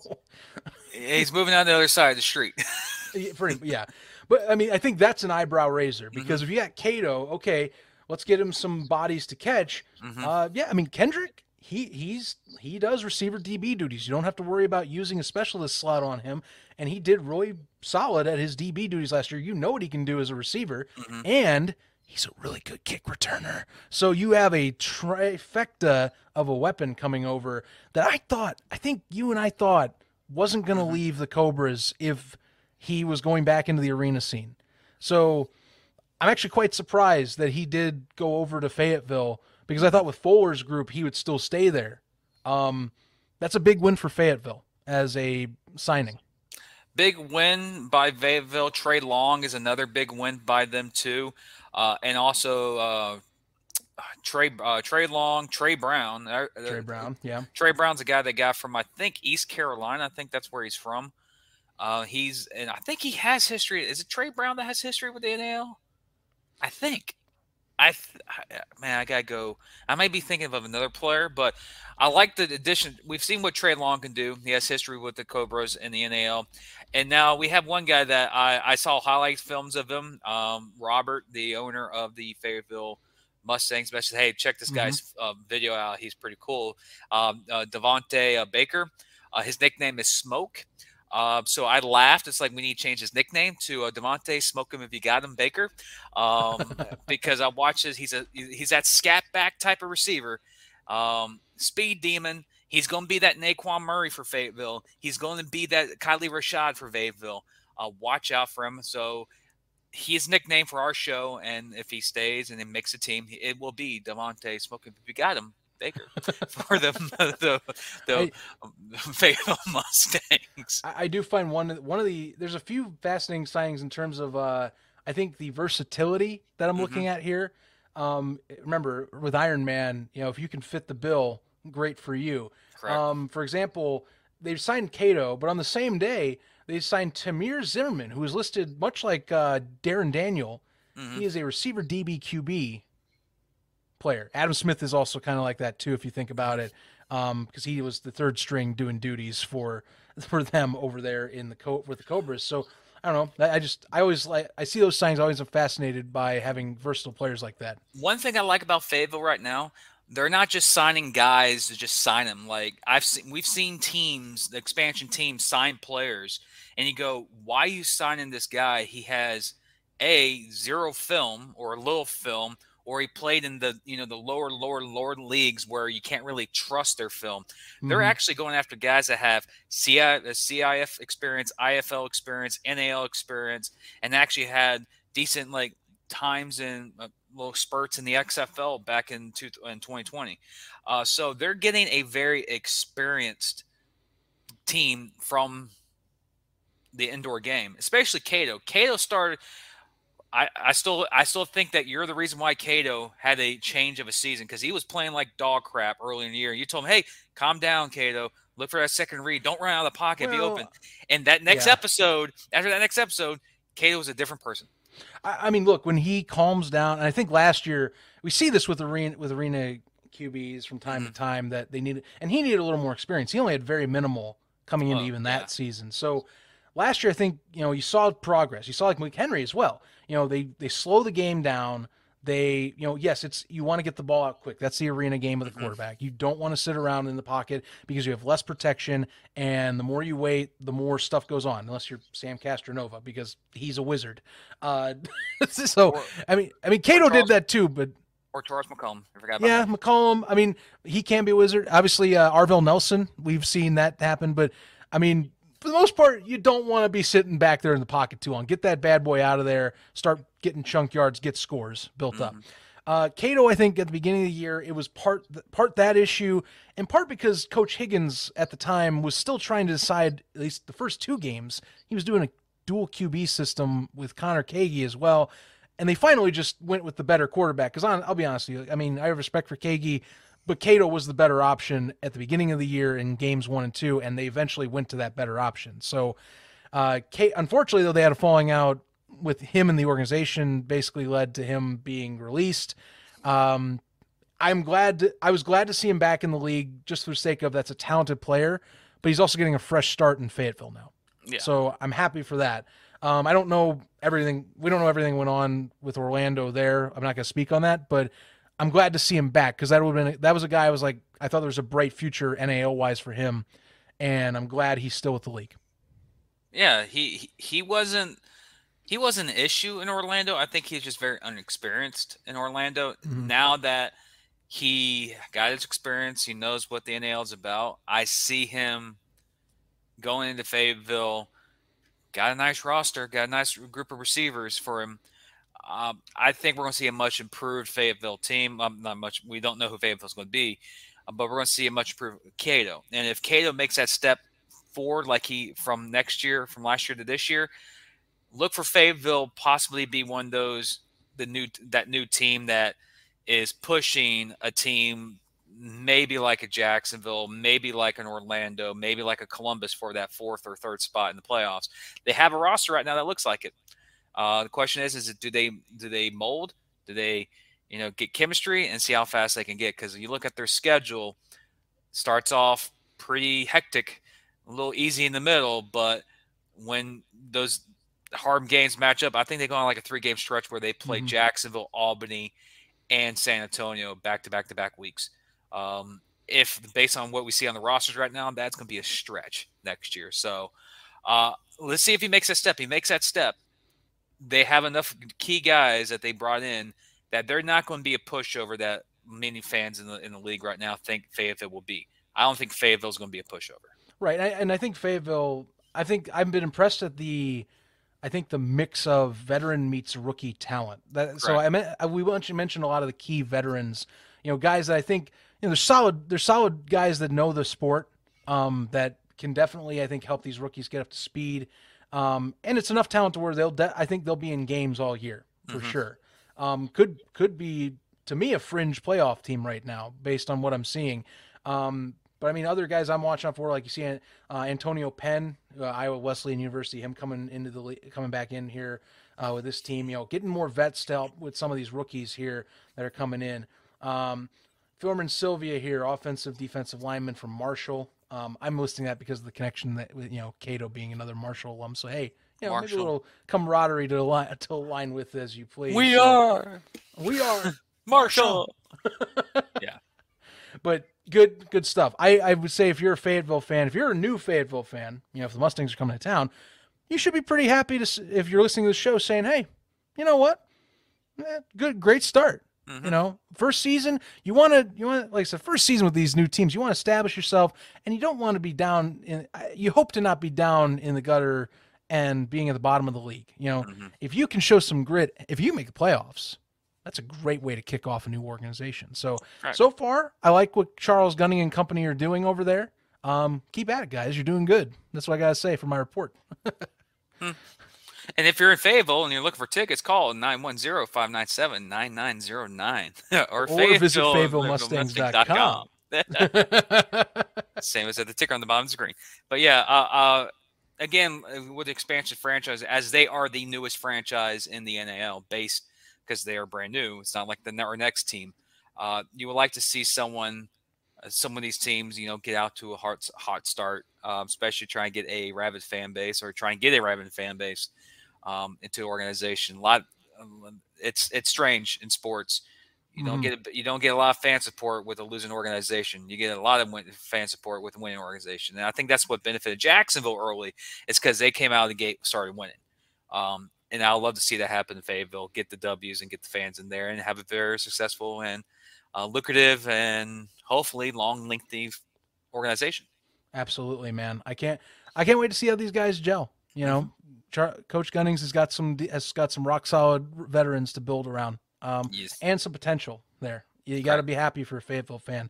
he's moving on the other side of the street. Pretty, yeah, but I mean, I think that's an eyebrow raiser because mm-hmm. if you got Cato, okay, let's get him some bodies to catch. Mm-hmm. Uh, yeah, I mean Kendrick, he he's he does receiver DB duties. You don't have to worry about using a specialist slot on him, and he did really solid at his DB duties last year. You know what he can do as a receiver, mm-hmm. and he's a really good kick returner. So you have a trifecta of a weapon coming over that I thought, I think you and I thought wasn't going to mm-hmm. leave the Cobras if he was going back into the arena scene. So I'm actually quite surprised that he did go over to Fayetteville because I thought with Fuller's group he would still stay there. Um, that's a big win for Fayetteville as a signing. Big win by Fayetteville. Trey Long is another big win by them too, uh, and also uh, Trey uh, Trey Long, Trey Brown. Uh, Trey Brown, yeah. Trey Brown's a guy they got from I think East Carolina. I think that's where he's from. Uh, he's and I think he has history. Is it Trey Brown that has history with the NAL? I think. I, I man, I gotta go. I might be thinking of another player, but I like the addition. We've seen what Trey Long can do. He has history with the Cobras in the NAL, and now we have one guy that I, I saw highlights films of him. Um, Robert, the owner of the Fayetteville Mustangs, mentioned, "Hey, check this guy's mm-hmm. uh, video out. He's pretty cool." Um, uh, Devonte uh, Baker, uh, his nickname is Smoke. Uh, so I laughed. It's like we need to change his nickname to uh, Devonte Smoke him if you got him Baker, um, because I watched this. He's a he's that scat back type of receiver, um, speed demon. He's going to be that Naquan Murray for Fayetteville. He's going to be that Kylie Rashad for Fayetteville. Uh, watch out for him. So he's nickname for our show, and if he stays and then makes a team, it will be Devonte Smoking. We got him Baker for the the the Fayetteville Mustangs. I, do find one one of the there's a few fascinating signings in terms of uh, I think the versatility that I'm mm-hmm. looking at here. Um, remember with Iron Man, you know, if you can fit the bill, great for you. Um, for example, they've signed Cato, but on the same day they signed Tamir Zimmerman, who is listed much like uh, Darren Daniel. Mm-hmm. He is a receiver DB QB player. Adam Smith is also kind of like that too, if you think about it, because um, he was the third string doing duties for for them over there in the co- with the Cobras. So I don't know. I just I always like I see those signs. I always am fascinated by having versatile players like that. One thing I like about Fayetteville right now, they're not just signing guys to just sign them. Like I've seen, we've seen teams, the expansion teams, sign players, and you go, "Why are you signing this guy? He has a zero film or a little film, or he played in the you know the lower lower lower leagues where you can't really trust their film. Mm-hmm. They're actually going after guys that have CI, CIF experience, IFL experience, NAL experience, and actually had decent like times in uh, little spurts in the XFL back in, two, in 2020. Uh, so they're getting a very experienced team from the indoor game, especially Cato. Cato started I, I still I still think that you're the reason why Cato had a change of a season because he was playing like dog crap early in the year. You told him, "Hey, calm down, Cato. Look for that second read. Don't run out of the pocket. Well, be open." And that next yeah. episode, after that next episode, Cato was a different person. I, I, mean, look when he calms down, and I think last year we see this with arena with arena QBs from time mm-hmm. to time that they needed, and he needed a little more experience. He only had very minimal coming into even that yeah. season. So last year, I think you know you saw progress. You saw like McHenry as well you know they they slow the game down they you know yes it's you want to get the ball out quick that's the arena game of the mm-hmm. quarterback you don't want to sit around in the pocket because you have less protection and the more you wait the more stuff goes on unless you're sam castronova because he's a wizard uh, so or, i mean i mean cato did that too but or Taurus McCollum. I forgot yeah, him. McCollum. I mean, he can be a wizard. Obviously, uh, Arvell Nelson. We've seen that happen, but I mean, for the most part, you don't want to be sitting back there in the pocket too long. Get that bad boy out of there. Start getting chunk yards, get scores built mm-hmm. up. Uh, Cato, I think at the beginning of the year, it was part part that issue, and part because Coach Higgins at the time was still trying to decide at least the first two games. He was doing a dual QB system with Connor Kagi as well, and they finally just went with the better quarterback. Because I'll be honest with you, I mean I have respect for Kagi but Cato was the better option at the beginning of the year in games one and two, and they eventually went to that better option. So, uh, Kate, unfortunately, though, they had a falling out with him and the organization, basically led to him being released. Um, I'm glad. To, I was glad to see him back in the league, just for the sake of that's a talented player, but he's also getting a fresh start in Fayetteville now. Yeah. So I'm happy for that. Um, I don't know everything. We don't know everything went on with Orlando there. I'm not going to speak on that, but I'm glad to see him back because that would have been that was a guy I was like I thought there was a bright future NAL wise for him, and I'm glad he's still with the league. Yeah, he he wasn't he wasn't an issue in Orlando. I think he's just very unexperienced in Orlando. Mhm. Now that he got his experience, he knows what the NAL is about. I see him going into Fayetteville. Got a nice roster, got a nice group of receivers for him. Um, I think we're going to see a much improved Fayetteville team. Um, not much. We don't know who Fayetteville's going to be, uh, but we're going to see a much improved Cato. And if Cato makes that step forward, like he from next year, from last year to this year, look for Fayetteville possibly be one of those the new that new team that is pushing a team maybe like a Jacksonville, maybe like an Orlando, maybe like a Columbus for that fourth or third spot in the playoffs. They have a roster right now that looks like it. Uh, the question is, is it do they do they mold? Do they, you know, get chemistry and see how fast they can get? Because you look at their schedule, starts off pretty hectic, a little easy in the middle, but when those hard games matchup. I think they go on like a three game stretch where they play Mhm. Jacksonville, Albany, and San Antonio back to back to back weeks. Um, if based on what we see on the rosters right now, that's going to be a stretch next year. So uh, let's see if he makes that step. He makes that step. They have enough key guys that they brought in that they're not going to be a pushover that many fans in the in the league right now think Fayetteville will be. I don't think Fayetteville's going to be a pushover. Right, and I, and I think Fayetteville. I think I've been impressed at the, I think the mix of veteran meets rookie talent. That so I meant I- we mentioned mentioned a lot of the key veterans. You know, guys that I think you know they're solid. They're solid guys that know the sport. Um, that can definitely I think help these rookies get up to speed. Um, and it's enough talent to where they'll. De- I think they'll be in games all year for Mhm. sure. Um, could could be to me a fringe playoff team right now based on what I'm seeing. Um, but I mean, other guys I'm watching out for, like you see uh, Antonio Penn, uh, Iowa Wesleyan University, him coming into the coming back in here uh, with this team. You know, getting more vets to help with some of these rookies here that are coming in. Um, Filmerman Sylvia here, offensive defensive lineman from Marshall. Um, I'm listing that because of the connection that with you know Cato being another Marshall alum. So hey, you know, maybe a little camaraderie to align to align with as you please. We So- are we are. Marshall. Yeah, but good good stuff. I, I would say if you're a Fayetteville fan, if you're a new Fayetteville fan, you know if the Mustangs are coming to town, you should be pretty happy to if you're listening to the show saying, hey, you know what, Eh, good great start. Mhm. You know, first season, you want to you want like I said, first season with these new teams, you want to establish yourself, and you don't want to be down in. You hope to not be down in the gutter and being at the bottom of the league. You know, Mhm. if you can show some grit, if you make the playoffs, that's a great way to kick off a new organization. So Right. so far, I like what Charles Gunning and company are doing over there. Um, keep at it, guys. You're doing good. That's what I gotta say for my report. And if you're in Fayetteville and you're looking for tickets, call 910-597-9909 or, Or visit Fayetteville- FayettevilleMustangs.com. Same as at the ticker on the bottom of the screen. But yeah, uh, uh, again, uh, with the expansion franchise, as they are the newest franchise in the NAL, based because they are brand new. It's not like the our next team. Uh, you would like to see someone, uh, some of these teams, you know, get out to a hot hot start, um, especially try and get a rabid fan base or try and get a rabid fan base um, into an organization. A lot, um, it's it's strange in sports. You don't Mhm. get a, you don't get a lot of fan support with a losing organization. You get a lot of win, fan support with a winning organization, and I think that's what benefited Jacksonville early. It's because they came out of the gate started winning. Um, and I'd love to see that happen in Fayetteville. Get the W's and get the fans in there and have a very successful and uh, lucrative and hopefully long, lengthy organization. Absolutely, man. I can't I can't wait to see how these guys gel. You know, Char- Coach Gunnings has got some has got some rock solid veterans to build around, um, Yes. and some potential there. You got to be happy for a Fayetteville fan.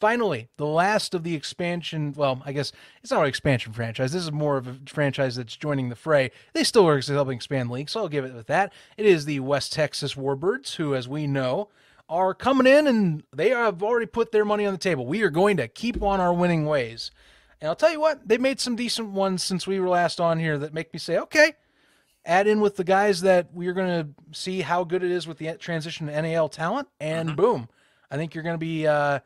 Finally, the last of the expansion. Well, I guess it's not an expansion franchise. This is more of a franchise that's joining the fray. They still work are helping expand leagues, so I'll give it with that. It is the West Texas Warbirds, who, as we know, are coming in and they have already put their money on the table. We are going to keep on our winning ways. And I'll tell you what, they made some decent ones since we were last on here that make me say, okay, add in with the guys that we're going to see how good it is with the transition to NAL talent, and boom. I think you're going to be, uh,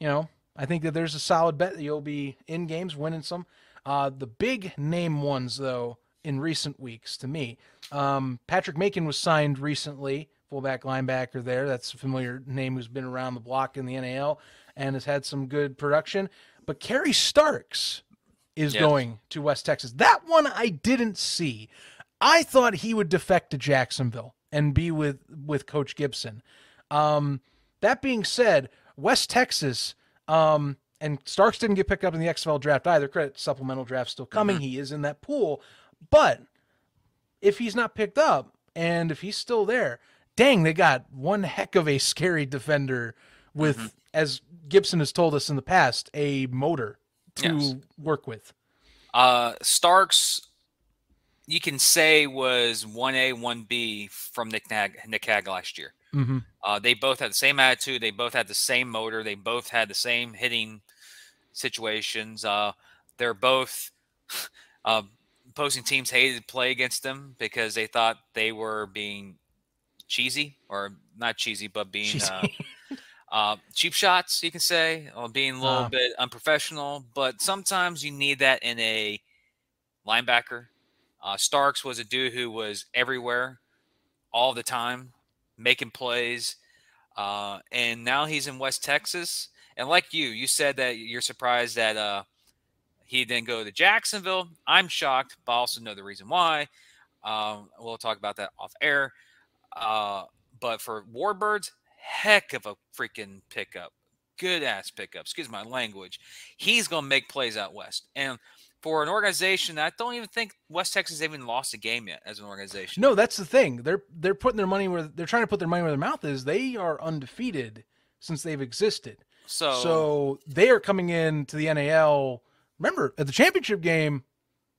you know, I think that there's a solid bet that you'll be in games winning some. Uh, the big name ones, though, in recent weeks to me, um, Patrick Macon was signed recently, fullback linebacker there. That's a familiar name who's been around the block in the NAL and has had some good production. But Kerry Starks is Yes. going to West Texas. That one I didn't see. I thought he would defect to Jacksonville and be with with Coach Gibson. Um, that being said, West Texas um, and Starks didn't get picked up in the XFL draft either. Credit supplemental draft still coming. He is in that pool, but if he's not picked up and if he's still there, dang, they got one heck of a scary defender with, as Gibson has told us in the past, a motor to Yes. work with. Uh, Starks, you can say was one A, one B from Nick Nag, Nick Hag last year. Mm-hmm. Uh, they both had the same attitude. They both had the same motor. They both had the same hitting situations. Uh, they're both uh, opposing teams hated to play against them because they thought they were being cheesy or not cheesy, but being uh, uh, cheap shots, you can say, or being a little bit unprofessional. But sometimes you need that in a linebacker. Uh, Starks was a dude who was everywhere all the time, making plays. Uh, and now he's in West Texas. And like you, you said that you're surprised that uh, he didn't go to Jacksonville. I'm shocked, but I also know the reason why. Um, we'll talk about that off air. Uh, but for Warbirds, heck of a freaking pickup. Good ass pickup. Excuse my language. He's going to make plays out west. And for an organization, I don't even think West Texas even lost a game yet as an organization. No, that's the thing. They're they're putting their money where they're trying to put their money where their mouth is. They are undefeated since they've existed. So, So they are coming in to the NAL. Remember at the championship game,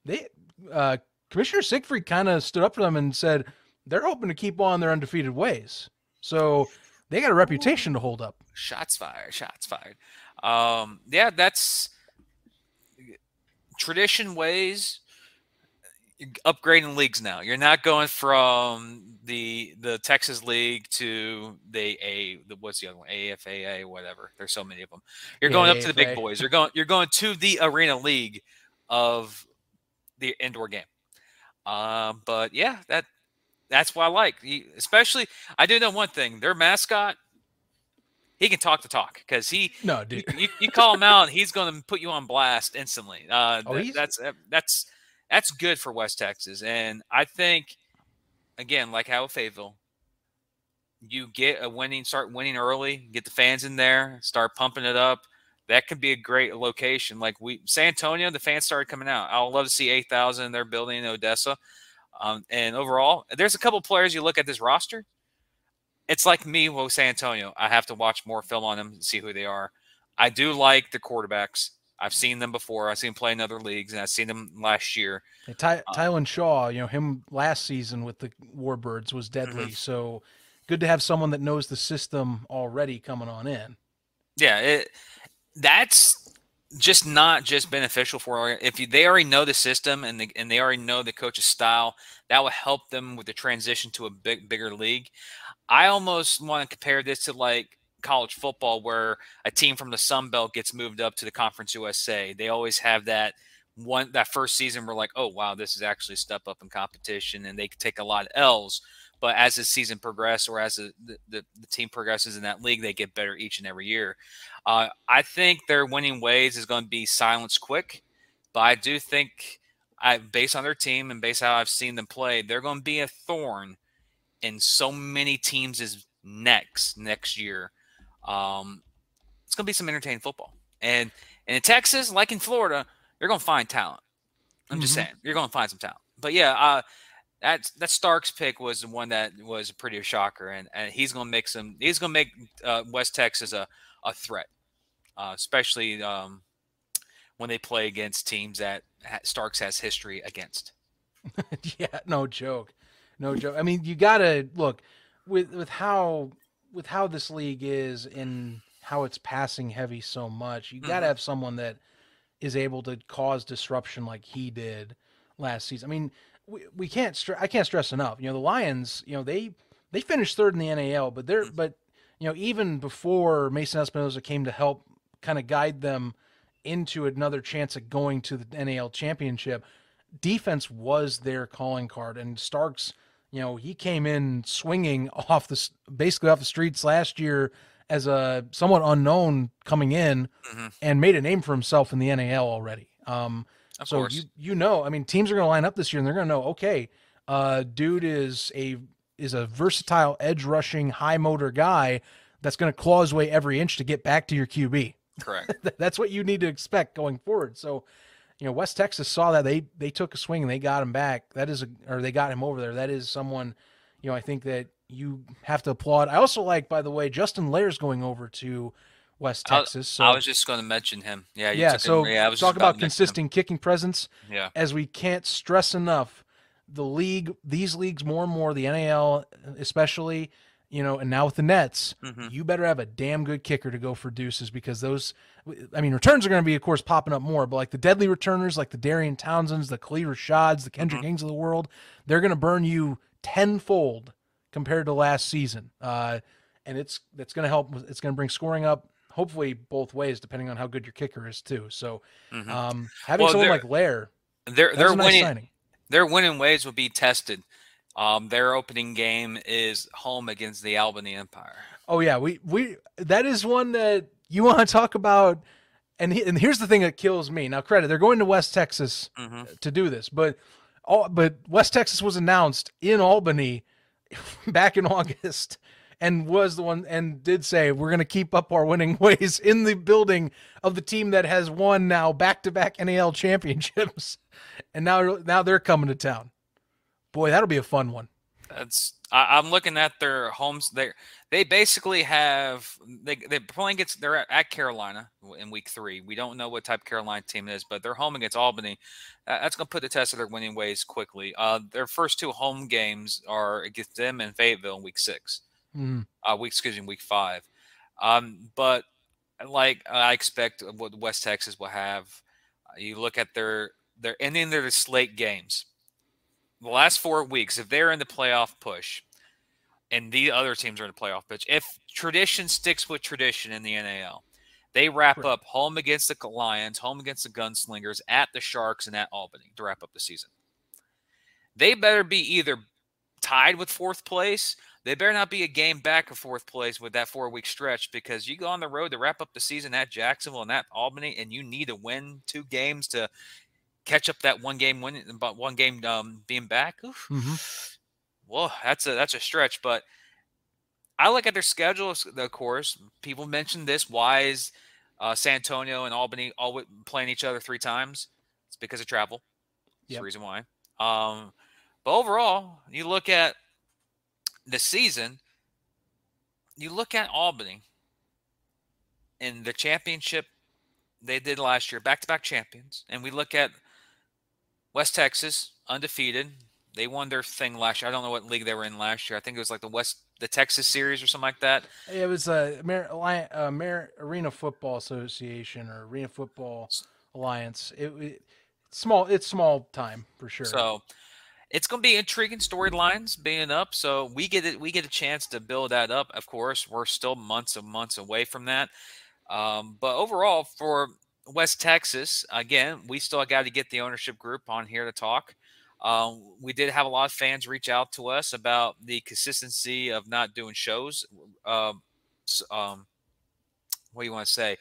they uh, Commissioner Siegfried kind of stood up for them and said they're hoping to keep on their undefeated ways. So they got a reputation to hold up. shots fired, shots fired. Um, yeah, that's tradition ways upgrading leagues now. You're not going from the the Texas League to the A the what's the other one? AFAA, whatever. There's so many of them. You're Yeah, going up to the big boys. You're going you're going to the arena league of the indoor game. Um, but yeah, that that's what I like. Especially I do know one thing. Their mascot he can talk the talk because he No, dude. you, you call him out, he's going to put you on blast instantly. Uh, Oh, he's- that's uh, that's that's good for West Texas, and I think again, like how Fayetteville, you get a winning, start winning early, get the fans in there, start pumping it up. That could be a great location. Like we, San Antonio, the fans started coming out. I would love to see eight thousand in their building in Odessa. Um, and overall, there's a couple players you look at this roster. It's like me with San Antonio. I have to watch more film on them and see who they are. I do like the quarterbacks. I've seen them before. I've seen them play in other leagues, and I've seen them last year. Yeah, Ty, uh, Tylen Shaw, you know him last season with the Warbirds was mm-hmm. deadly. So good to have someone that knows the system already coming on in. Yeah, it, that's just not just beneficial for if you, they already know the system and the, and they already know the coach's style. That will help them with the transition to a big bigger league. I almost want to compare this to like college football, where a team from the Sun Belt gets moved up to the Conference USA. They always have that one that first season. We're like, oh wow, this is actually a step up in competition, and they take a lot of L's. But as the season progresses, or as the, the, the, team progresses in that league, they get better each and every year. Uh, I think their winning ways is going to be silence quick, but I do think, I based on their team and based how I've seen them play, they're going to be a thorn in so many teams' is next next year. Um, it's going to be some entertaining football, and and in Texas, like in Florida, you're going to find talent. I'm just Mhm. saying, you're going to find some talent. But yeah, uh, that that Starks pick was the one that was a pretty a shocker, and and he's going to make some. He's going to make uh, West Texas a a threat, uh, especially um, when they play against teams that Starks has history against. yeah, no joke, no joke. I mean, you gotta look with with how with how this league is and how it's passing heavy so much. You gotta Mhm. have someone that is able to cause disruption like he did last season. I mean, we, we can't I can't stress enough. You know, the Lions. You know they they finished third in the NAL, but they're but you know, even before Mason Espinosa came to help kind of guide them into another chance at going to the NAL championship, defense was their calling card. And Starks, you know, he came in swinging off the basically off the streets last year as a somewhat unknown coming in mm-hmm. and made a name for himself in the NAL already. Um, of so course. you you know, I mean, teams are going to line up this year and they're going to know, okay, uh, dude is a is a versatile edge rushing high motor guy that's going to claw his way every inch to get back to your QB. Correct. that's what you need to expect going forward. So, you know, West Texas saw that they they took a swing and they got him back. That is a or they got him over there. That is someone, you know, I think that you have to applaud. I also like, by the way, Justin Lair's going over to West Texas. So I was just going to mention him. Yeah, yeah. So him. yeah, I was talk about, about consistent kicking presence. Yeah, as we can't stress enough, the league, these leagues, more and more, the NAL especially, you know, and now with the Nets, mm-hmm. you better have a damn good kicker to go for deuces because those, I mean, returns are going to be, of course, popping up more, but like the deadly returners, like the Darian Townsends, the Khalid Rashads, the Kendrick mm-hmm. of the world, they're going to burn you tenfold compared to last season. Uh, and it's that's going to help. It's going to bring scoring up, hopefully both ways, depending on how good your kicker is too. So, mm-hmm. um, having well, someone like Lair, they're they're nice winning. Signing. Their winning ways will be tested. Um, their opening game is home against the Albany Empire. Oh yeah, we we that is one that you want to talk about. And he, and here's the thing that kills me. Now, credit they're going to West Texas mm-hmm. to do this, but all but West Texas was announced in Albany back in August and was the one and did say we're going to keep up our winning ways in the building of the team that has won now back-to-back NAL championships and now now they're coming to town boy that'll be a fun one. That's I, am looking at their homes they they basically have they they're playing against they're at Carolina in week three. We don't know what type of Carolina team it is but they're home against Albany. Uh, that's going to put the test of their winning ways quickly. Uh, their first two home games are against them in Fayetteville in week six. Mm. uh, week excuse me week five. Um, but like I expect what West Texas will have. You look at their their ending their slate games the last four weeks, if they're in the playoff push and the other teams are in the playoff push, if tradition sticks with tradition in the NAL, they wrap right. up home against the Lions, home against the Gunslingers, at the Sharks, and at Albany to wrap up the season. They better be either tied with fourth place. They better not be a game back of fourth place with that four week stretch because you go on the road to wrap up the season at Jacksonville and at Albany, and you need to win two games to catch up that one game win, about one game um, being back. Mm-hmm. Well, that's a that's a stretch, but I look at their schedule. Of course, people mentioned this. Why is uh, San Antonio and Albany all playing each other three times? It's because of travel. That's yep. the reason why. Um, but overall, you look at the season. You look at Albany and the championship they did last year, back to back champions, and we look at West Texas, undefeated. They won their thing last year. I don't know what league they were in last year. I think it was like the West, the Texas series or something like that. It was a uh, uh, Mar- Arena Football Association or Arena Football Alliance. It, it small. It's small time for sure. So it's going to be intriguing storylines being up. So we get it. We get a chance to build that up. Of course, we're still months and months away from that. Um, but overall, for West Texas, again, we still got to get the ownership group on here to talk. Um, we did have a lot of fans reach out to us about the consistency of not doing shows. Um, um, what do you want to say?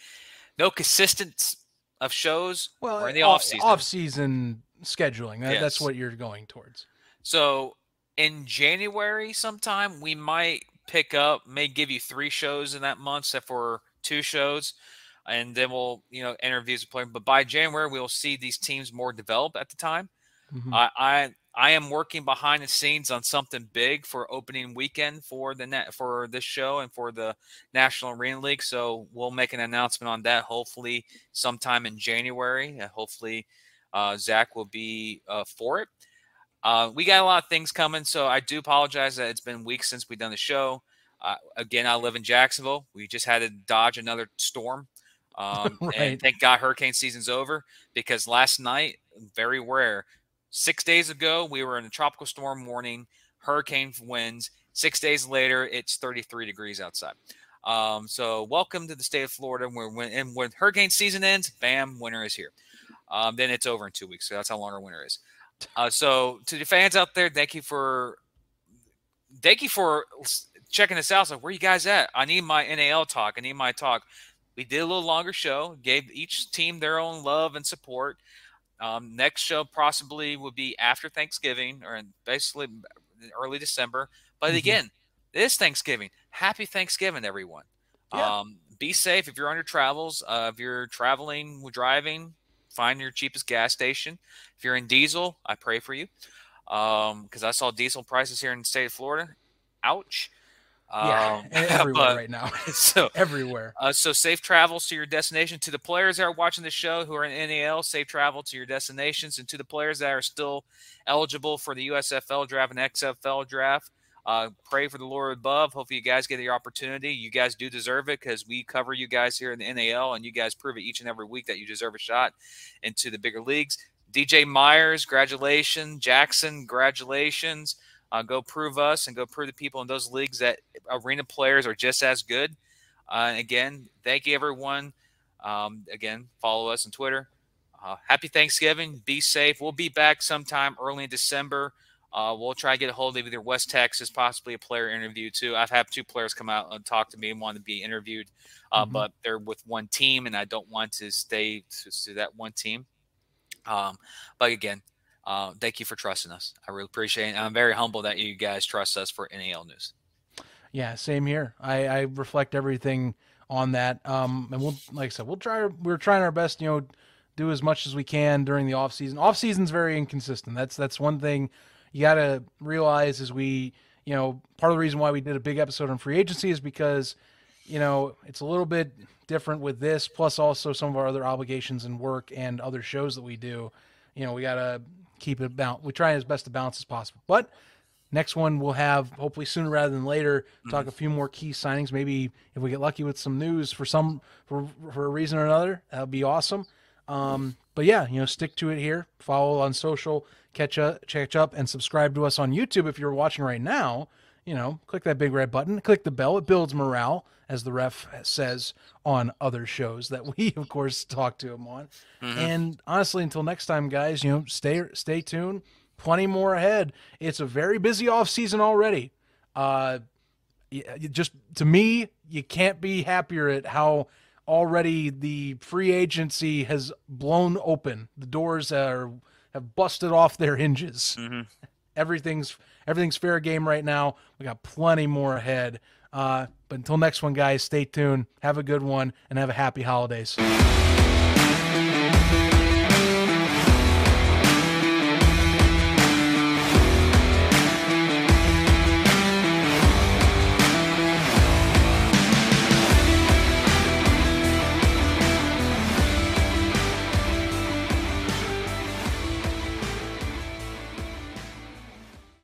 No consistency of shows well, in the off season. Off season scheduling. That, yes. That's what you're going towards. So in January, sometime we might pick up, may give you three shows in that month, except for two shows and then we'll you know interviews with players. But by January, we'll see these teams more developed at the time. Mm-hmm. I, I I am working behind the scenes on something big for opening weekend for the net for this show and for the National Arena League. So we'll make an announcement on that hopefully sometime in January. And hopefully uh, Zach will be uh, for it. Uh, we got a lot of things coming, so I do apologize that it's been weeks since we've done the show. Uh, again, I live in Jacksonville. We just had to dodge another storm um, right. And thank God hurricane season's over because last night, very rare, six days ago, we were in a tropical storm warning, hurricane winds. Six days later, it's 33 degrees outside. Um, so welcome to the state of Florida. Where when and when hurricane season ends, bam, winter is here. Um, then it's over in two weeks. So that's how long our winter is. Uh, so to the fans out there, thank you for thank you for checking us out. So where you guys at? I need my NAL talk. I need my talk. We did a little longer show, gave each team their own love and support. Um, next show possibly would be after Thanksgiving or basically early December. But mm-hmm. again, this Thanksgiving. Happy Thanksgiving, everyone. Yeah. Um, be safe if you're on your travels. Uh, if you're traveling, driving, find your cheapest gas station. If you're in diesel, I pray for you because um, I saw diesel prices here in the state of Florida. Ouch. Yeah, um, everywhere but, right now. so everywhere. Uh, so safe travels to your destination. To the players that are watching the show who are in NAL, safe travel to your destinations, and to the players that are still eligible for the USFL draft and XFL draft. Uh, pray for the Lord above. Hopefully, you guys get the opportunity. You guys do deserve it because we cover you guys here in the NAL, and you guys prove it each and every week that you deserve a shot into the bigger leagues. DJ Myers, congratulations. Jackson, congratulations. Uh, go prove us and go prove the people in those leagues that arena players are just as good. Uh, again, thank you, everyone. Um, again, follow us on Twitter. Uh, happy Thanksgiving. Be safe. We'll be back sometime early in December. Uh, we'll try to get a hold of either West Texas, possibly a player interview too. I've had two players come out and talk to me and want to be interviewed, uh, mm-hmm. but they're with one team, and I don't want to stay to, to that one team. Um, but again, uh, thank you for trusting us. I really appreciate it. I'm very humble that you guys trust us for NAL news. Yeah, same here. I, I reflect everything on that. Um, and we'll, like I said, we'll try. We're trying our best. You know, do as much as we can during the off season. Off season's very inconsistent. That's that's one thing you got to realize is we, you know, part of the reason why we did a big episode on free agency is because, you know, it's a little bit different with this, plus also some of our other obligations and work and other shows that we do. You know, we got to keep it balanced. We try as best to balance as possible. But next one we'll have hopefully sooner rather than later talk mm-hmm. a few more key signings. Maybe if we get lucky with some news for some for for a reason or another, that would be awesome. Um, but yeah, you know, stick to it here. Follow on social catch up, catch up, and subscribe to us on YouTube if you're watching right now. You know, click that big red button, click the bell. It builds morale, as the ref says on other shows that we, of course, talk to him on. Mm-hmm. And honestly, until next time, guys, you know, stay stay tuned. Plenty more ahead. It's a very busy off season already. Uh, just to me, you can't be happier at how already the free agency has blown open. The doors are have busted off their hinges. Mm-hmm. Everything's everything's fair game right now. We got plenty more ahead. Uh, but until next one, guys, stay tuned. Have a good one and have a happy holidays.